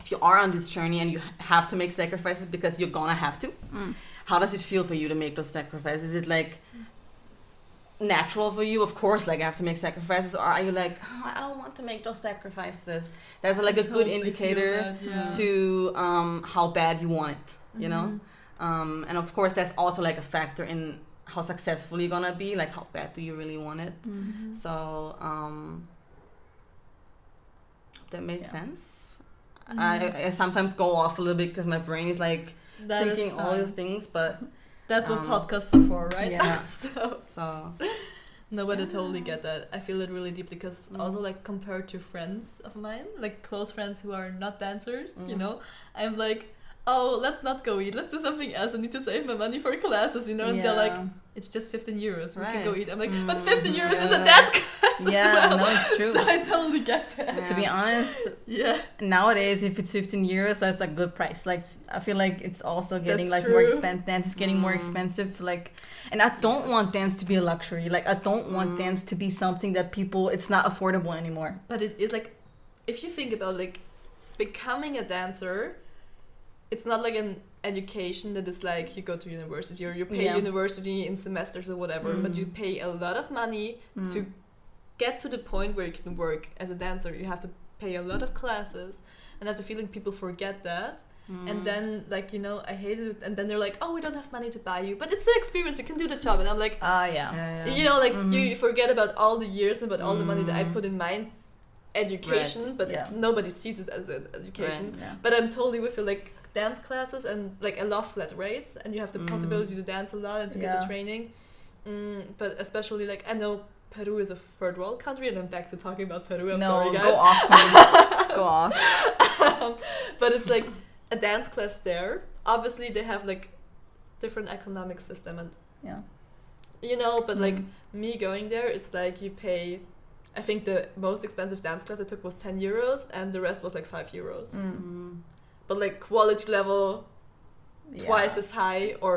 if you are on this journey and you have to make sacrifices because you're gonna have to Mm. how does it feel for you to make those sacrifices? Is it like natural for you of course like i have to make sacrifices or are you like oh, i don't want to make those sacrifices that's like a good Totally feel indicator that, yeah. to um, how bad you want it you know Mhm. um, and of course that's also like a factor in how successful you're gonna be like how bad do you really want it Mhm. so um, that made Yeah. sense Mhm. I, I sometimes go off a little bit because my brain is like That is thinking all these things but That's what um, podcasts are for, right? Yeah. so so no, but I totally get that. I feel it really deeply because Mm. also like compared to friends of mine, like close friends who are not dancers, you Mm. know, I'm like, oh, let's not go eat. Let's do something else. I need to save my money for classes, you know. And they're like, it's just 15 euros. We can go eat. I'm like, but 15 Mm, euros is a yeah. dance class as well. no, it's true. So I totally get that. To be honest, Yeah. nowadays if it's 15 euros, that's a good price. Like I feel like it's also getting That's like more expensive. Dance is getting more Mm. expensive. Like, and I don't want dance to be a luxury. Like I don't want Mm. dance to be something that people. It's not affordable anymore. But it is like, if you think about like becoming a dancer, it's not like an education that is like you go to university or you pay Yeah. university in semesters or whatever, but you Mm. pay a lot of money Mm. to get to the point where you can work as a dancer. You have to pay a lot of classes, and I have the feeling people forget that. Mm. And then like you know I hated it, and then they're like, oh, we don't have money to buy you, but it's an experience. You can do the job, and I'm like. Ah, yeah. yeah, yeah. You know, like Mhm. you you forget about all the years and about all the money that I Mm. put in my education, Right. but Yeah. nobody sees it as an education. Right. Yeah. But I'm totally with you, like dance classes and like I love flat rates, and you have the Mm. possibility to dance a lot and to get the training. Mm, but especially like I know Peru is a third world country, and I'm back to talking about Peru. I'm no, sorry, go guys. off. go off. Um, but it's like a dance class there. Obviously, they have like different economic system and Yeah. you know but like Mm. me going there it's like you pay i think the most expensive dance class i took was 10 euros and the rest was like 5 euros Mm. Mm. but like quality level Yeah. twice as high or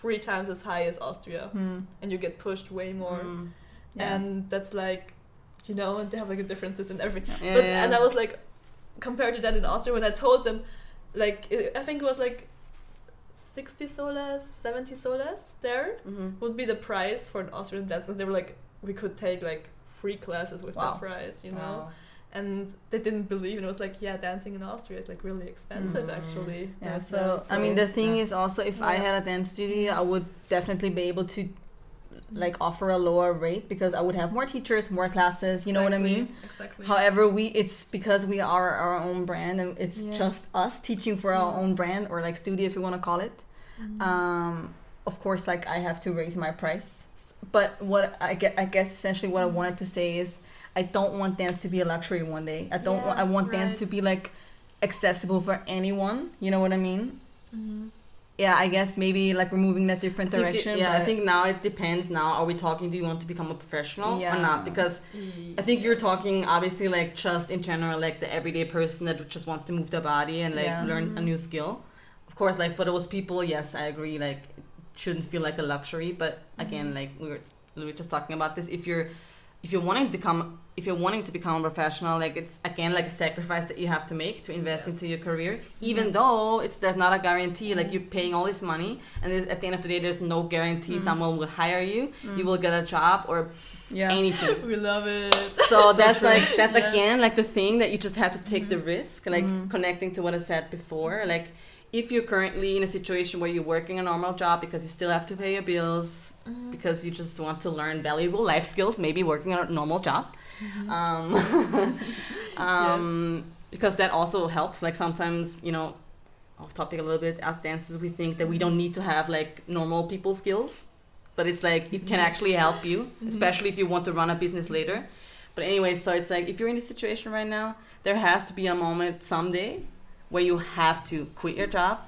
three times as high as austria Mm. and you get pushed way more Mm. Yeah. and that's like you know and they have like a different system and everything Yeah, but yeah. and i was like compared to that in austria when i told them like i think it was like 60 soles 70 soles there Mhm. would be the price for an Austrian dance and they were like we could take like free classes with Wow. that price you know Wow. and they didn't believe and it was like yeah dancing in Austria is like really expensive Mm. actually Yeah, so, now, I mean, the thing yeah. is also if I had a dance studio, I would definitely be able to like offer a lower rate because I would have more teachers, more classes. You know what I mean? exactly However, we it's because we are our own brand and it's Yeah. just us teaching for our own brand or like studio if you want to call it. Mhm. Um, of course, like I have to raise my price, but what I get, I guess essentially what I wanted to say is I don't want dance to be a luxury one day. I don't. want, I Yeah, want dance to be like accessible for anyone. You know what I mean? Mhm. Yeah, I guess maybe like we're moving in a different I it- direction. yeah, I think now it depends. Now, are we talking? Do you want to become a professional Yeah. or not? Because I think you're talking obviously like just in general, like the everyday person that just wants to move their body and like Yeah. learn a mm-hmm. new skill. Of course, like for those people, yes, I agree. Like, it shouldn't feel like a luxury. But again, mm-hmm. like we were literally just talking about this. If you're if you're wanting to become if you're wanting to become a professional, like it's again like a sacrifice that you have to make to invest Yes. into your career. Even though it's there's not a guarantee. Like you're paying all this money, and at the end of the day, there's no guarantee Mm. someone will hire you. You will get a job or yeah. anything. We love it. So that's true. like that's Yes. again like the thing that you just have to take the Mm-hmm. risk, like connecting to what I said before. Like if you're currently in a situation where you're working a normal job because you still have to pay your bills, Mm-hmm. because you just want to learn valuable life skills, maybe working a normal job. Mm-hmm. Um, um, Because that also helps. Like sometimes, you know, off topic a little bit, as dancers, we think that we don't need to have like normal people skills, but it's like it can actually help you, Mm-hmm. especially if you want to run a business later. But anyway, so it's like if you're in this situation right now, there has to be a moment someday where you have to quit your job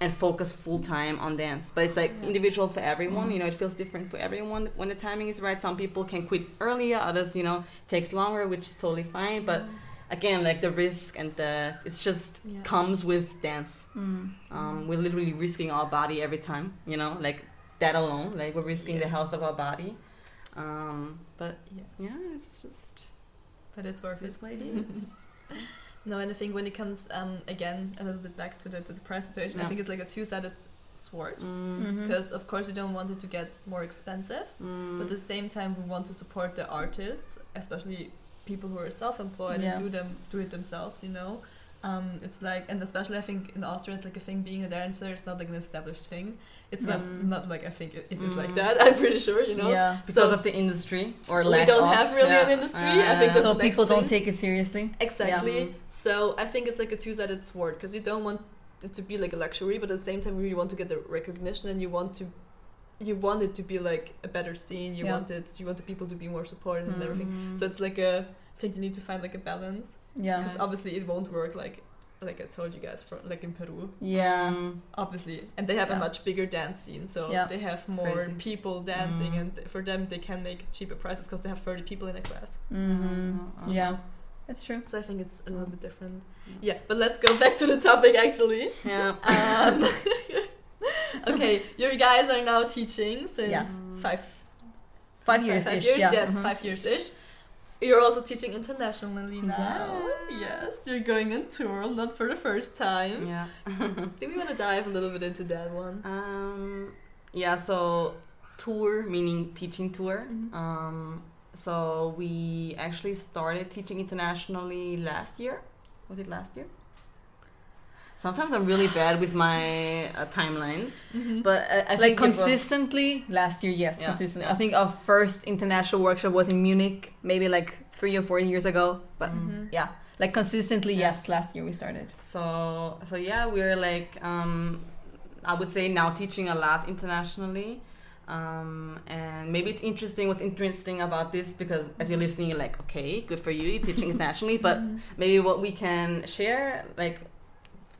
and focus full time on dance. But it's like Yeah. individual for everyone. You know, it feels different for everyone when the timing is right. Some people can quit earlier, others, you know, takes longer, which is totally fine. But again, like the risk and the it's just Yeah. comes with dance. Mm. Um, we're literally risking our body every time. You know, like that alone. Like we're risking the health of our body. Um, but Yes. yeah, it's just But it's worth it. it's what it is. No, and I think when it comes um, again a little bit back to the to the price situation, I think it's like a two-sided sword. Mm, Mhm. Because of course you don't want it to get more expensive, mm, but at the same time we want to support the artists, especially people who are self-employed Yeah. and do them do it themselves. You know, um, it's like and especially I think in Austria it's like a thing being a dancer. It's not like an established thing. It's not Mm. not like I think it, it is like Mm. that. I'm pretty sure. You know. Yeah. because So- of the industry or We don't have really yeah. an industry. I Uh, think that's So people don't take it seriously. Exactly. Yeah. So I think it's like a two-sided sword because you don't want it to be like a luxury, but at the same time, you really want to get the recognition and you want to, you want it to be like a better scene. You Yeah. want it. You want the people to be more supported and Mm. everything. So it's like a. I think you need to find like a balance Yeah. because obviously it won't work like, like I told you guys from like in Peru. Yeah. Mm, Obviously, and they have Yeah. a much bigger dance scene, so Yeah. they have more Crazy. people dancing, Mm. and for them they can make cheaper prices because they have thirty people in a class. hmm uh, uh, Yeah. That's true. So I think it's a little bit different. Mm. Yeah, but let's go back to the topic actually. Yeah. Um, okay, you guys are now teaching since Yes. five Five years. Five ish, years, yeah. yes, Mhm. five years ish. You're also teaching internationally now. Yeah. Yes, you're going on tour, not for the first time. Yeah. Do we want to dive a little bit into that one? Um, yeah, so tour meaning teaching tour. Mhm. Um, so we actually started teaching internationally last year. Was it last year? Sometimes I'm really bad with my uh, timelines, Mhm. but I, I like think it was- consistently last year yes Yeah, consistently yeah. i think our first international workshop was in munich maybe like three or four years ago but Mhm. yeah like consistently Yeah. yes last year we started So so yeah, we're like um, I would say now teaching a lot internationally. Um, and maybe it's interesting. What's interesting about this because as you're listening, you're like, okay, good for you, you're teaching internationally. But maybe what we can share, like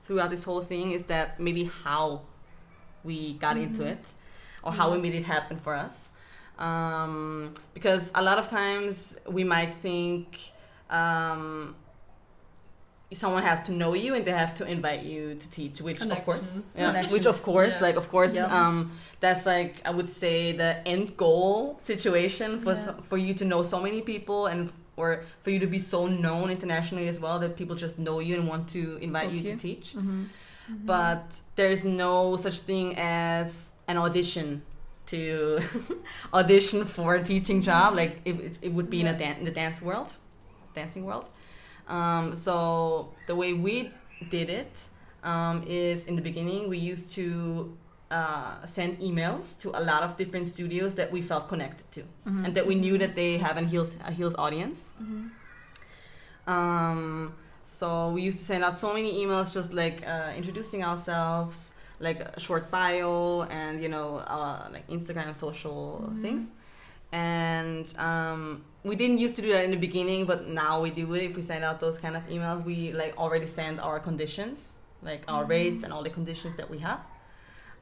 throughout this whole thing, is that maybe how we got into Mhm. it, or how we made it happen for us. Um, because a lot of times we might think. Um, someone has to know you and they have to invite you to teach which of course yeah, which of course yes. like of course Yeah. um that's like i would say the end goal situation for so, for you to know so many people and or for you to be so known internationally as well that people just know you and want to invite you to teach. Mm-hmm. but there's no such thing as an audition to audition for a teaching job. Like it, it's, it would be in a dan- in the dance world dancing world. Um, so the way we did it um, is in the beginning we used to uh, send emails to a lot of different studios that we felt connected to Mm-hmm. and that we knew that they have a heels a heels audience Mhm. um, so we used to send out so many emails, just like uh, introducing ourselves, like a short bio, and you know, uh, like Instagram, social Mhm. things. And um, we didn't used to do that in the beginning, but now we do it. If we send out those kind of emails, we like already send our conditions, like our Mhm. rates and all the conditions that we have.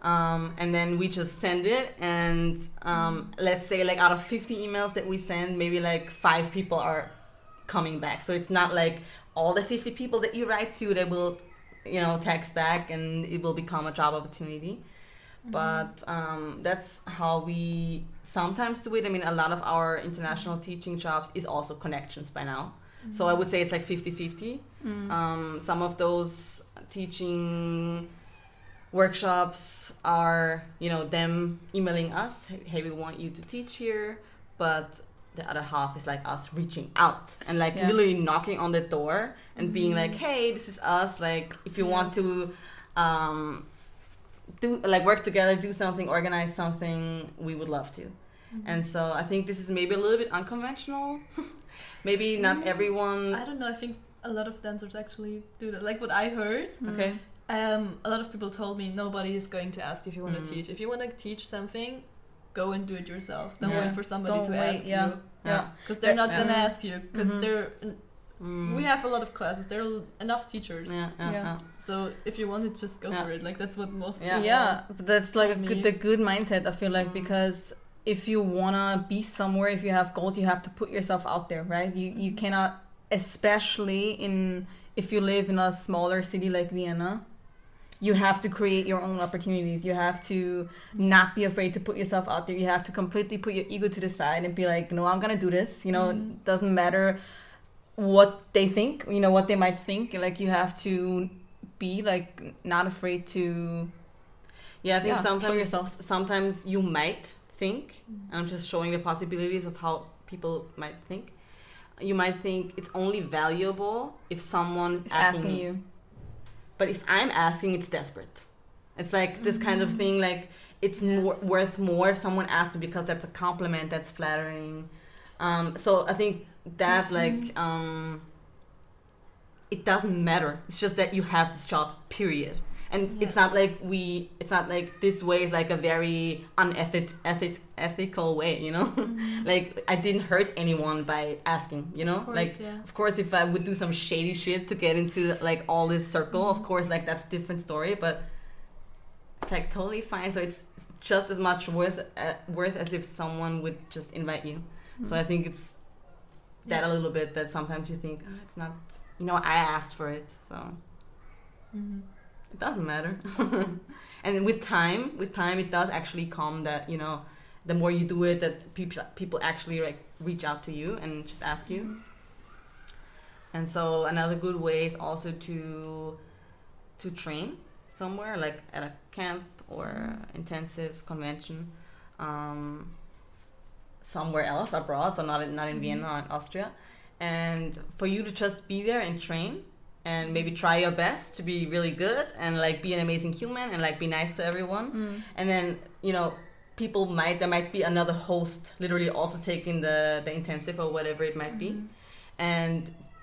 Um, and then we just send it and um, let's say like out of 50 emails that we send maybe like five people are coming back. So it's not like all the 50 people that you write to they will you know text back and it will become a job opportunity. But um, that's how we sometimes do it. I mean a lot of our international teaching jobs is also connections by now. So i would say it's like 50-50 Mm. um, some of those teaching workshops are you know them emailing us hey we want you to teach here but the other half is like us reaching out and like Yeah. literally knocking on the door and being like hey this is us like if you want to um, do like work together do something organize something we would love to and so i think this is maybe a little bit unconventional maybe not Mm. everyone I don't know. I think a lot of dancers actually do that. Like what I heard, okay um, a lot of people told me nobody is going to ask if you want to Mm. teach. If you want to teach something, go and do it yourself. Don't Yeah. wait for somebody Don't to wait, ask yeah. you. Yeah. Because they're not Yeah. gonna ask you. Because Mhm. they're Mm. we have a lot of classes. There are enough teachers. yeah, yeah, Yeah. yeah. So if you want it, just go Yeah. for it. Like that's what most Yeah. people. yeah but that's like a good, the good mindset i feel like Mm. because if you wanna be somewhere if you have goals you have to put yourself out there right you you cannot especially in if you live in a smaller city like vienna you have to create your own opportunities you have to not be afraid to put yourself out there you have to completely put your ego to the side and be like no i'm gonna do this you know Mhm. it doesn't matter what they think you know what they might think like you have to be like not afraid to Yeah, I think Yeah, sometimes yourself. sometimes you might think, and I'm just showing the possibilities of how people might think. You might think it's only valuable if someone is asking, asking you But if I'm asking, it's desperate. It's like this kind of thing. Like it's more, worth more if someone asked you because that's a compliment. That's flattering. Um, so I think that like um, it doesn't matter. It's just that you have this job. Period. And it's not like we. It's not like this way is like a very unethic, ethic, ethical way. You know, like I didn't hurt anyone by asking. You know, Of course, like yeah. of course, if I would do some shady shit to get into like all this circle, of course, like that's a different story. But it's like totally fine. So it's just as much worth uh, worth as if someone would just invite you. So I think it's that a little bit that sometimes you think oh, it's not. You know, I asked for it, so Mhm. It doesn't matter. and with time, with time, it does actually come that you know, the more you do it, that people people actually like reach out to you and just ask you. And so another good way is also to to train somewhere, like at a camp or intensive convention, um, somewhere else abroad, so not in, not in Vienna or in Austria, and for you to just be there and train and maybe try your best to be really good and like be an amazing human and like be nice to everyone Mm. and then you know people might there might be another host literally also taking the the intensive or whatever it might be and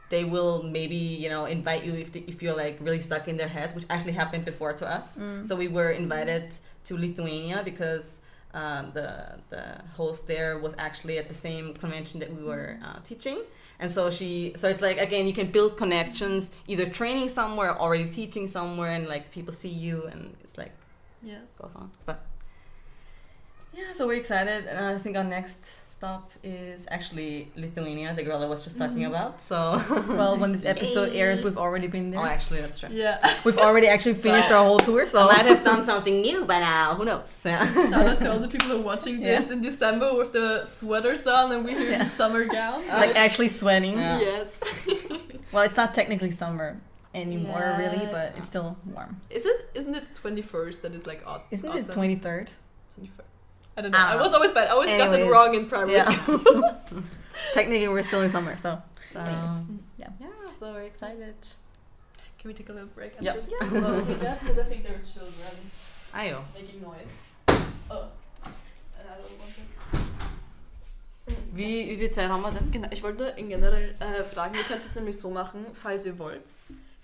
they will maybe you know invite you if, if you're like really stuck in their heads which actually happened before to us Mm. so we were invited to lithuania because uh, the the host there was actually at the same convention that we were uh, teaching and so she so it's like again you can build connections either training somewhere already teaching somewhere and like people see you and it's like Yes. goes on. But yeah, so we're excited. And I think our next stop is actually Lithuania, the girl I was just talking mm-hmm. about. So, well, when this episode airs, we've already been there. Oh, actually, that's true. Yeah, we've already actually finished so, our whole tour. So I might have done something new by now. Uh, who knows? Shout out to all the people who are watching this yeah. in December with the sweaters on and we're here yeah. in summer gown, like actually sweating. Yeah. Yes. well, it's not technically summer anymore yeah. really but it's still warm is it isn't it 21st that is like odd. isn't autumn? it 23rd 23rd I don't know. I I don't was always bad. I always got it Anyways, wrong in primary yeah. school. Technically, we're still in summer, so. So, Thanks. yeah, so we're excited. Can we take a little break? I'm Yep. just closing that because I think there are children Ayo. making noise. Oh. And I don't want it. Wie, wie viel Zeit haben wir denn? Genau, ich wollte in generell äh, fragen, wir könnten es nämlich so machen, falls ihr wollt,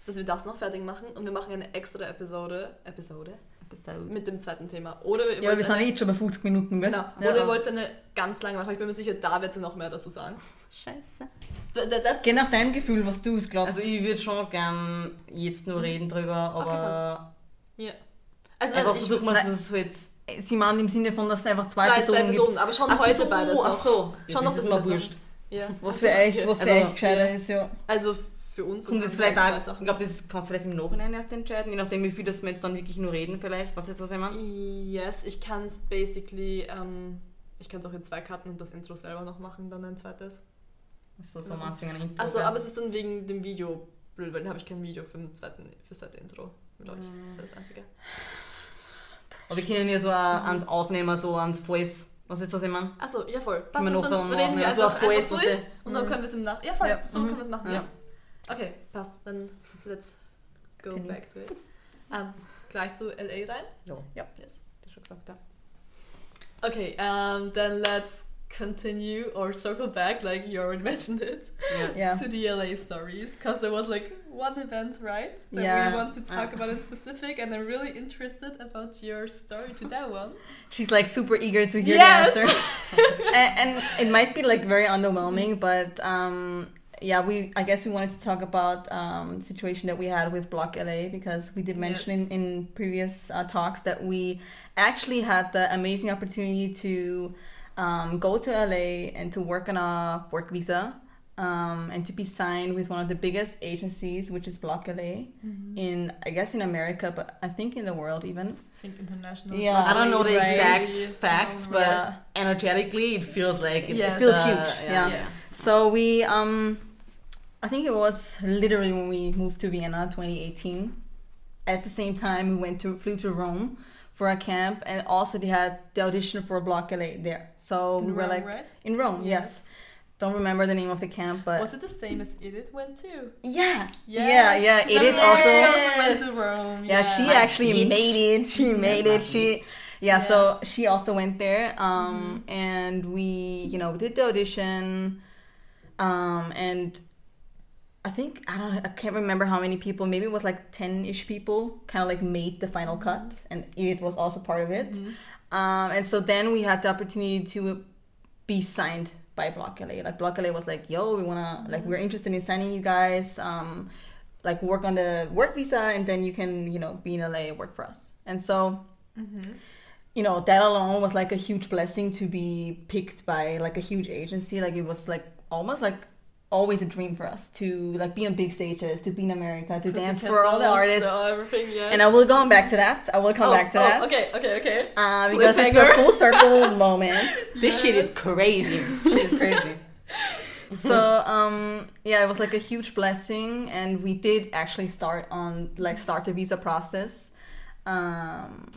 dass wir das noch fertig machen und wir machen eine extra Episode, Episode Episode. mit dem zweiten Thema. Oder ihr Ja, wir sind eine, eh schon bei 50 Minuten, gell? genau, Ja. oder ihr wollt eine ganz lange machen. Ich bin mir sicher, da wird sie noch mehr dazu sagen. Scheiße. Th- that's- Geh nach deinem Gefühl, was du glaubst. Also, ich würde schon gern jetzt nur reden drüber, aber. Ja. Also Einfach ich, versuchen wir es mit Sie meinen im Sinne von, dass es einfach zwei, zwei, Personen, zwei Personen, gibt. aber schon Ach heute so, beides noch. Ach so. Schon noch das ist mal wurscht. Ja. Was Ach für euch, okay. was für Also, euch gescheiter ja. ist, ja. Also für uns Kommt jetzt vielleicht auch, ich glaube, das kannst du vielleicht im Nachhinein erst entscheiden, je nachdem, wie viel das wir jetzt dann wirklich nur reden, vielleicht. Was jetzt was immer? Yes, ich kann es basically, ähm, ich kann es auch in zwei Karten und das Intro selber noch machen, dann ein zweites. So, so meinst wegen einem Intro. Also, aber es ist dann wegen dem Video blöd, weil dann habe ich kein Video für fürs zweite Intro mit euch. Das wäre das Einzige. Aber wir können ja so ein- ans Aufnehmen, so ans Voice. Was jetzt was ich meine? Achso, ja voll. Passt, noch dann dann reden wir einfach, einfach durch und dann Mhm. können wir es im Nach... Ja voll, so Mhm. können wir es machen. Ja. Okay, passt. Dann let's go back to it. Ähm, gleich zu LA rein? Ja. Ja. Yes. Das schon gesagt, ja. Okay, um, then let's continue or circle back, like you already mentioned it, yeah, to the LA stories, because there was like one event, right? That Yeah. we want to talk Yeah. about in specific, and I'm really interested about your story to that one. She's like super eager to hear Yes! the answer. and, and it might be like very underwhelming, but um, yeah, we I guess we wanted to talk about um, the situation that we had with Bloc LA because we did mention Yes. in, in previous uh, talks that we actually had the amazing opportunity to um, go to LA and to work on a work visa. Um, and to be signed with one of the biggest agencies, which is Bloc LA, in I guess in America, but I think in the world even. I think international. Yeah. I don't know the Right. exact facts, but Yeah. energetically it feels like it's Yes. It feels uh, huge, yeah. Yes. So we, um, I think it was literally when we moved to Vienna, 2018. At the same time, we went to flew to Rome for a camp, and also they had the audition for Bloc LA there. So we were Rome, like right? in Rome, yes. Don't remember the name of the camp, but Was it the same as Edith went to? yeah, Yes. yeah, yeah. Because Edith I also, also went to Rome. yeah, she yeah. actually bitch. made it. She made my it. She, yeah. So Yes. Mm-hmm. she also went there, um, and we, you know, did the audition, um, and I think I don't, I can't remember how many people. Maybe it was like ten ish people, kind of like made the final cut, and Edith was also part of it. Mhm. Um, and so then we had the opportunity to be signed by Bloc LA. Like Bloc LA was like, "Yo, we wanna like we're interested in signing you guys. Um, like work on the work visa, and then you can you know be in LA and work for us." And so Mhm. you know that alone was like a huge blessing to be picked by like a huge agency. Like it was like almost like always a dream for us to like be on big stages, to be in America, to dance for all the artists. everything, yes. And I will go on back to that. I will come oh, back to oh, that. Okay, okay, okay. Uh, because it's a full circle moment. This shit is crazy. shit is crazy. So um, yeah, it was like a huge blessing, and we did actually start on like start the visa process. Um,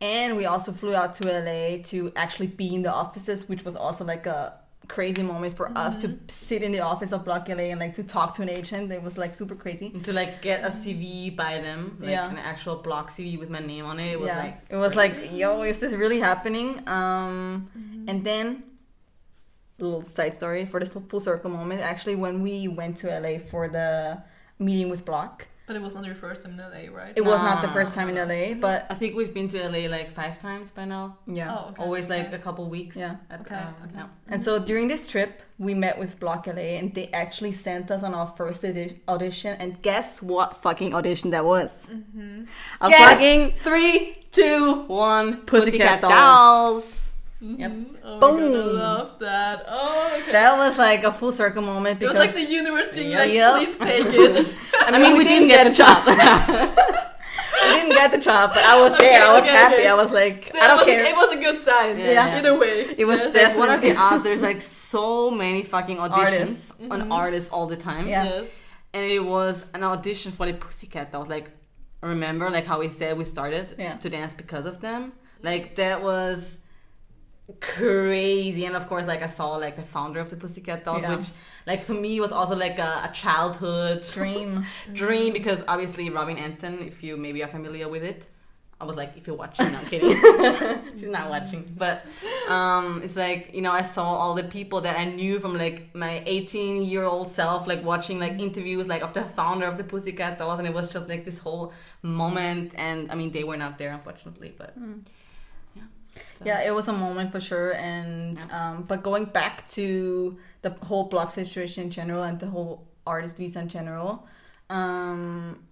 and we also flew out to LA to actually be in the offices, which was also like a crazy moment for us to sit in the office of Bloc LA and like to talk to an agent. It was like super crazy. And to like get a CV by them, like Yeah. an actual Bloc CV with my name on it, it was yeah, like it was like, yo, is this really happening? Um, and then little side story for this full circle moment. Actually, when we went to LA for the meeting with Bloc, But it was not your first time in LA, right? it was not the first time in LA, but I think we've been to LA like five times by now. yeah. Oh, okay. Always like okay. a couple weeks. Yeah. At, Okay, um, okay. yeah. And so during this trip, we met with Bloc LA, and they actually sent us on our first edi- audition. And guess what fucking audition that was? Mm-hmm. A Guess. fucking Three, two, one. Pussycat Pussycat Dolls. dolls. Yep. Mhm. Oh my god, I Boom. love that. Oh, okay. that was like a full circle moment because it was like the universe being Yeah. like, please take it. I mean, we, didn't get a job. we didn't get the job, but I was there. I was Okay, happy. okay. I was like, Still, I it, don't was care. A, it was a good sign. Yeah. Yeah. a way. It was Yes. definitely- What are the odds? There's like so many fucking auditions Artists. on artists all the time. Yeah. Yes. And it was an audition for the Pussycat Dolls. Like, remember, like how we said we started Yeah. to dance because of them. Like that was crazy. And of course, like I saw like the founder of the Pussycat Dolls, Yeah. which like for me was also like a, a childhood Dream. dream because obviously Robin Antin, if you maybe are familiar with it, I was like, if you're watching, no, I'm kidding. She's not watching, but um, it's like you know, I saw all the people that I knew from like my 18 year old self, like watching like interviews like of the founder of the Pussycat Dolls, and it was just like this whole moment. And I mean, they were not there unfortunately, but yeah, So- Yeah, it was a moment for sure. And um, but going back to the whole Bloc situation in general and the whole artist visa in general, um,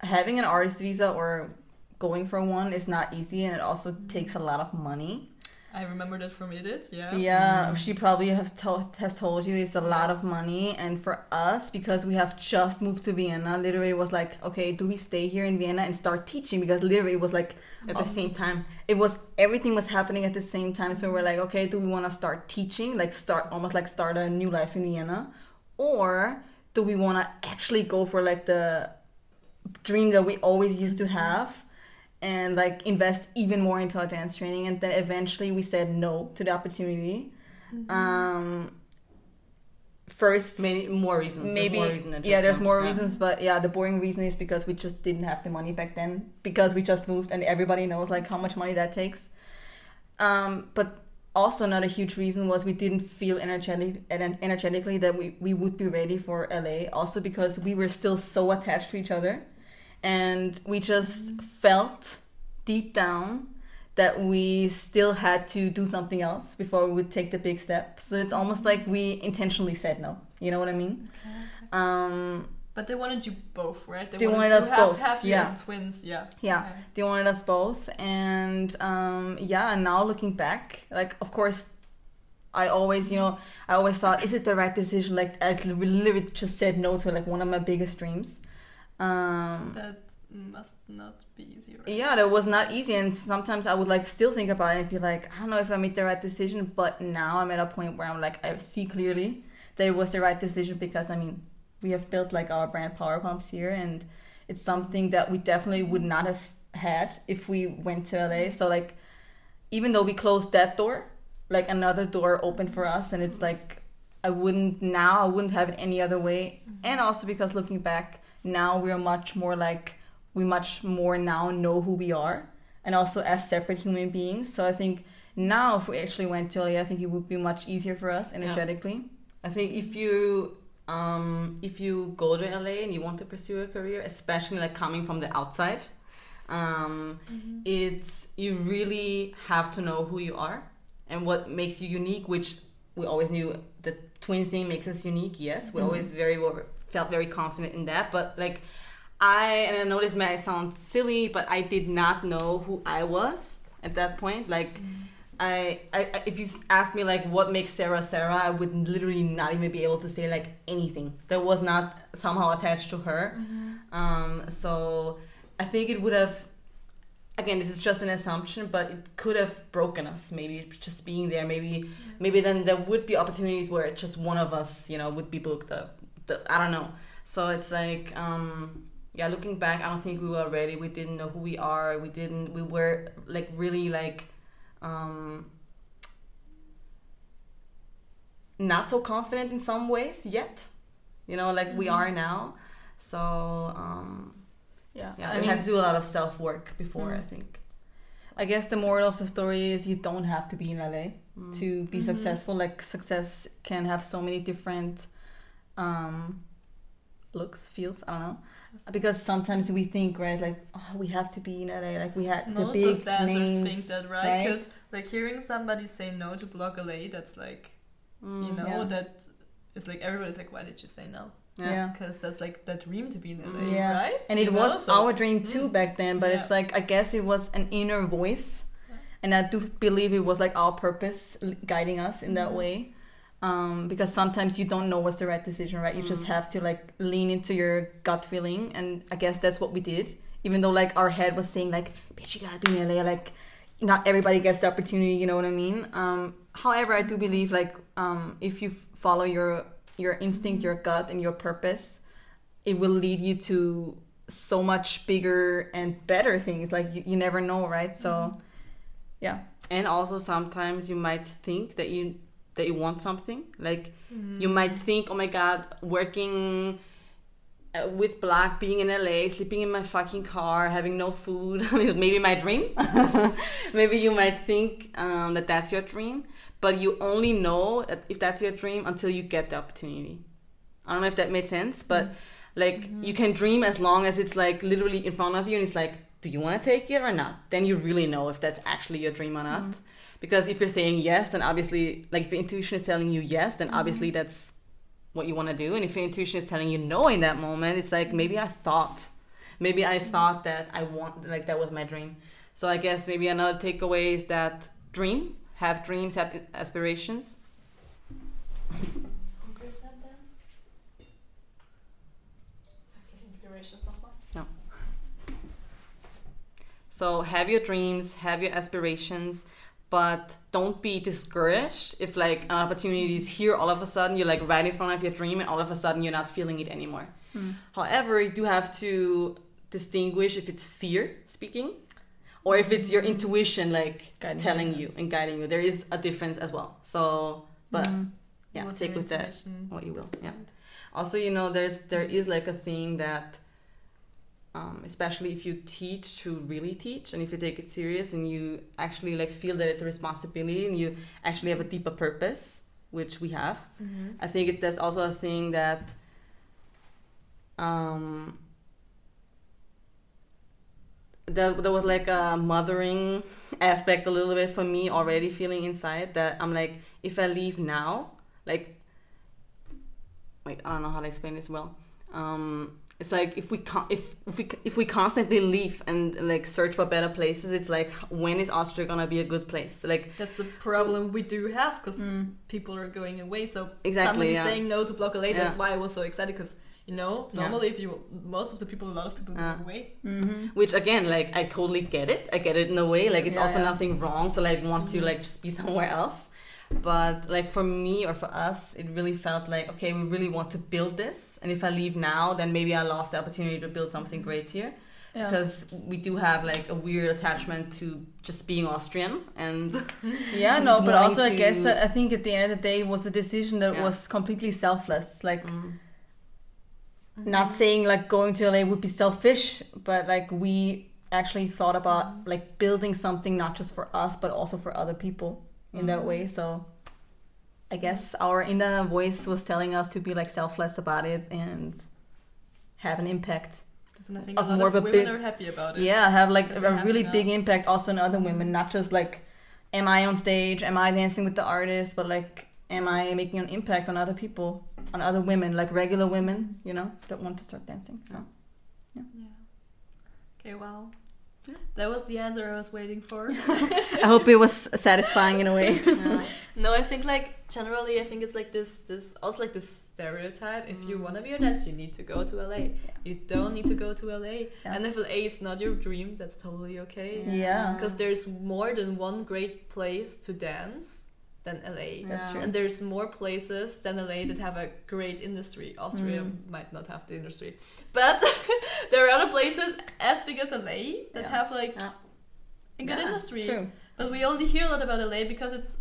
having an artist visa or going for one is not easy and it also takes a lot of money. I remember that from Edith. Yeah. Yeah, mm-hmm. she probably have to- has told you it's a lot of money, and for us, because we have just moved to Vienna, literally was like, okay, do we stay here in Vienna and start teaching? Because literally it was like, At the oh. same time. it was everything was happening at the same time. So we're like, okay, do we want to start teaching, like start almost like start a new life in Vienna, or do we want to actually go for like the dream that we always used to have? And like invest even more into our dance training and then eventually we said no to the opportunity. Um first maybe more reasons. maybe There's more reason yeah there's more Yeah. reasons but yeah the boring reason is because we just didn't have the money back then because we just moved and everybody knows like how much money that takes. Um but also another huge reason was we didn't feel energetic and energetically that we, we would be ready for LA also because we were still so attached to each other and we just felt deep down that we still had to do something else before we would take the big step so it's almost like we intentionally said no you know what I mean um But they wanted you both, right? They wanted us to have, both, Have yeah. twins, yeah. yeah Okay. they wanted us both and um yeah and now looking back like of course i always you know i always thought is it the right decision like i literally just said no to like one of my biggest dreams um That must not be easy, right? yeah that was not easy and sometimes i would like still think about it and be like i don't know if i made the right decision but now i'm at a point where i'm like i see clearly that it was the right decision because i mean we have built like our brand power pumps here and it's something that we definitely would not have had if we went to la so like even though we closed that door like another door opened for us and it's like i wouldn't now i wouldn't have it any other way. And also because looking back now we're much more like we much more now know who we are and also as separate human beings so i think now if we actually went to LA, i think it would be much easier for us energetically I think if you um, if you go to LA and you want to pursue a career, especially like coming from the outside, um, it's you really have to know who you are and what makes you unique. Which we always knew the twin thing makes us unique. Yes, we Mhm. always very well, felt very confident in that. But like I and I know this may sound silly, but I did not know who I was at that point. Like. I, I, I- if you s- ask me like what makes Sarah Sarah, I would literally not even be able to say like anything that was not somehow attached to her. Um, so I think it would have. Again, this is just an assumption, but it could have broken us. Maybe just being there. Maybe maybe then there would be opportunities where just one of us, you know, would be booked up. The, I don't know. So it's like, um, yeah, looking back, I don't think we were ready. We didn't know who we are. We didn't. We were like really like um, not so confident in some ways yet. You know, like we Mhm. are now. So um, yeah yeah, i we mean had to do a lot of self work before. I Mm. think. i guess the moral of the story is you don't have to be in la Mm. to be Mhm. successful like success can have so many different um looks feels i don't know because sometimes we think right like oh we have to be in LA like we had Most the big of dancers names think that, right? Because like hearing somebody say no to Bloc LA, that's like you Mm, know yeah. that it's like everybody's like, why did you say no? yeah, yeah. Because that's like that dream to be in LA, Mm. Yeah. right? and it know, was so- our dream too Mm. back then but it's like i guess it was an inner voice and i do believe it was like our purpose guiding us in that Mhm. way um, because sometimes you don't know what's the right decision right? You just Mm. have to like lean into your gut feeling and i guess that's what we did. Even though like our head was saying like bitch you gotta be in la like not everybody gets the opportunity you know what i mean? Um, however i do believe like um, if you follow your your instinct your gut and your purpose it will lead you to so much bigger and better things. Like you, you never know right? So yeah. And also sometimes you might think that you that you want something. Like Mm. you might think, oh my god, working uh, with Bloc, being in LA, sleeping in my fucking car, having no food, is maybe my dream. maybe you might think um, that that's your dream, but you only know if that's your dream until you get the opportunity. I don't know if that made sense, but like you can dream as long as it's like literally in front of you and it's like, do you want to take it or not? Then you really know if that's actually your dream or not. Because if you're saying yes, then obviously, like if your intuition is telling you yes, then obviously that's what you want to do. And if your intuition is telling you no in that moment, it's like maybe I thought, maybe I thought that I want like that was my dream. So I guess maybe another takeaway is that dream, have dreams, have aspirations. So have your dreams, have your aspirations, but don't be discouraged if like an opportunity is here all of a sudden you're like right in front of your dream and all of a sudden you're not feeling it anymore. Mm. However, you do have to distinguish if it's fear speaking or if it's your intuition like Guiding telling you, you and guiding you. There is a difference as well. So, but Mm. yeah, What's take with that what you will. Yeah. Also, you know, there's there is like a thing that, um, especially if you teach to really teach, and if you take it serious, and you actually like feel that it's a responsibility, and you actually have a deeper purpose, which we have. I think it, there's also a thing that, um, there, there was like a mothering aspect a little bit for me already feeling inside that I'm like, if I leave now, like like I don't know how to explain this well. Um, it's like if we con- if if we if we constantly leave and like search for better places, it's like when is Austria gonna be a good place? Like That's a problem we do have because Mm. people are going away. So Exactly, somebody's yeah. saying no to Bloc LA. That's Yeah. why I was so excited because you know Yeah. normally if you most of the people a lot of people Yeah. go away. Mm-hmm. which again, like I totally get it. I get it in a way. Like it's Yeah, also yeah. nothing wrong to like want to like just be somewhere else. But like for me or for us, it really felt like okay, we really want to build this, and if I leave now, then maybe I lost the opportunity to build something great here. Yeah. because we do have like a weird attachment to just being Austrian and Yeah, no, but also I guess I think at the end of the day it was a decision that Yeah. was completely selfless. Like Mm. not saying like going to LA would be selfish, but like we actually thought about like building something not just for us but also for other people in that way. So I guess our inner voice was telling us to be like selfless about it and have an impact. And I think Of more of of a women big- are happy about it. Yeah, have like a really now. big impact also on other women, not just like am I on stage, am I dancing with the artist, but like am I making an impact on other people, on other women, like regular women, you know, that want to start dancing. So Yeah. Okay, well. That was the answer I was waiting for. I hope it was satisfying in a way. no, I think like generally I think it's like this this also like this stereotype. If you mm. wanna be a dancer you need to go to LA. You don't need to go to LA. Yeah. And if LA is not your dream, that's totally okay. Yeah. Because there's more than one great place to dance than LA. That's Yeah. true. And there's more places than LA that have a great industry. Austria Mm. might not have the industry. But there are other places as big as LA that Yeah. have like Yeah. a good Yeah, industry. True. But we only hear a lot about LA because it's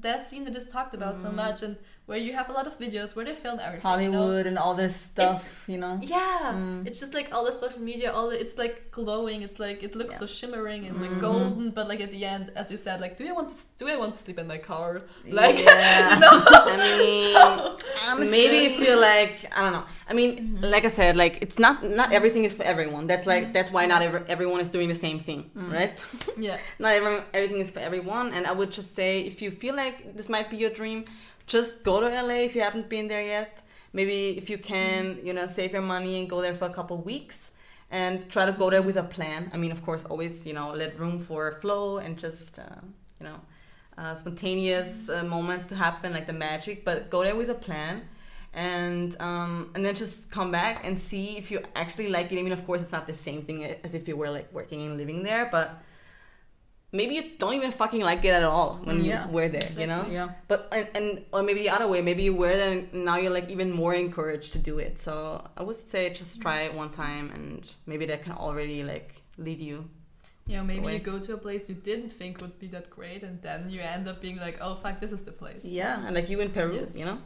that scene that is talked about so Mm. much and where you have a lot of videos where they film everything. you know? Hollywood and all this stuff, you know. Yeah, Mm. it's just like all the social media, all the, it's like glowing. It's like it looks Yeah. so shimmering and like Mhm. golden, but like at the end, as you said, like do I want to do I want to sleep in my car? Like yeah. no. I mean, maybe if you're like I don't know. I mean, Mm-hmm. like I said, like it's not not everything is for everyone. That's like that's why not every, everyone is doing the same thing, Mm. right? yeah, not every, everything is for everyone. And I would just say, if you feel like this might be your dream, just go to LA if you haven't been there yet. Maybe if you can, you know, save your money and go there for a couple weeks and try to go there with a plan. I mean, of course, always, you know, let room for flow and just, uh, you know, uh, spontaneous uh, moments to happen, like the magic. But go there with a plan. And um, and then just come back and see if you actually like it. I mean, of course, it's not the same thing as if you were like working and living there, but maybe you don't even fucking like it at all when Yeah, you wear there, you know. Yeah. But and, and or maybe the other way, maybe you wear there and now you're like even more encouraged to do it. So I would say just try it one time, and maybe that can already like lead you. yeah. Maybe Away. you go to a place you didn't think would be that great, and then you end up being like, oh fuck, this is the place. Yeah, and like you in Peru, Yes. you know,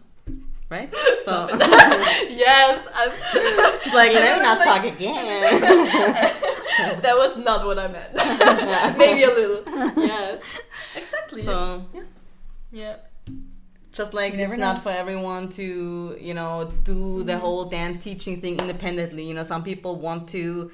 right? So yes, I'm, like let me not talk again. that was not what I meant. Maybe a little. Yes, exactly. so yeah. Yeah just like it's not for everyone to you know do the whole dance teaching thing independently you know some people want to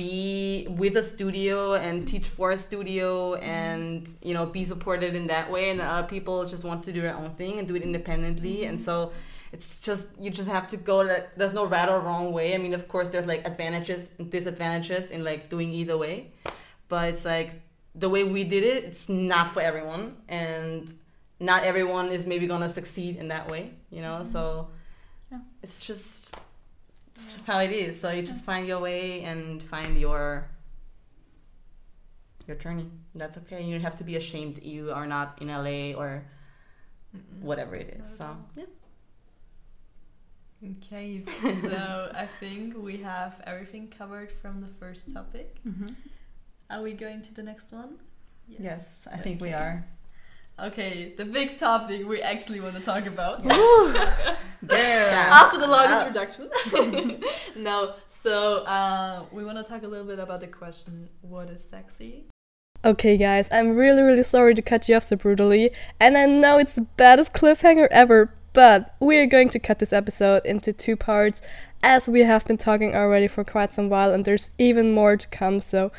be with a studio and teach for a studio mm-hmm. and you know be supported in that way. And other people just want to do their own thing and do it independently. Mm-hmm. And so it's just you just have to go that there's no right or wrong way. I mean of course there's like advantages and disadvantages in like doing either way. But it's like the way we did it it's not for everyone. And not everyone is maybe gonna succeed in that way you know? Mm-hmm. So Yeah. it's just it's just how it is. So you just find your way and find your your journey. That's okay. You don't have to be ashamed you are not in la or whatever it is. So yeah. Okay, so I think we have everything covered from the first topic. Mm-hmm. Are we going to the next one? Yes, I think we are. Okay, the big topic we actually want to talk about. After the long introduction. no, so uh, we want to talk a little bit about the question what is sexy? Okay, guys, I'm really, really sorry to cut you off so brutally, and I know it's the baddest cliffhanger ever, but we are going to cut this episode into two parts as we have been talking already for quite some while, and there's even more to come, so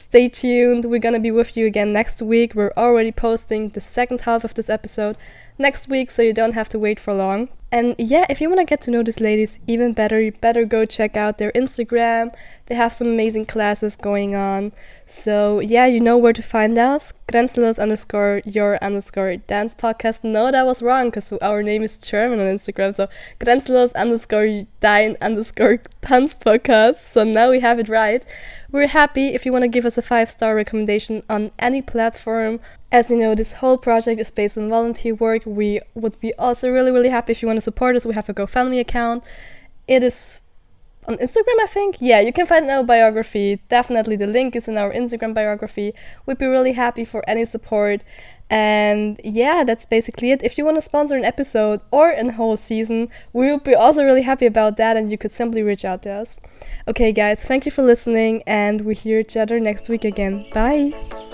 stay tuned. We're gonna be with you again next week. We're already posting the second half of this episode next week, so you don't have to wait for long. And yeah, if you want to get to know these ladies even better, you better go check out their Instagram. They have some amazing classes going on. So yeah, you know where to find us. Grenzenlos underscore your underscore dance podcast. No, that was wrong because our name is German on Instagram. So Grenzenlos underscore dein underscore dance podcast. So now we have it right. We're happy if you want to give us a five star recommendation on any platform. As you know, this whole project is based on volunteer work. We would be also really, really happy if you want to support us. We have a GoFundMe account. It is on Instagram, I think. Yeah, you can find our biography. Definitely, the link is in our Instagram biography. We'd be really happy for any support. And yeah, that's basically it. If you want to sponsor an episode or a whole season, we would be also really happy about that. And you could simply reach out to us. Okay, guys, thank you for listening, and we hear each other next week again. Bye.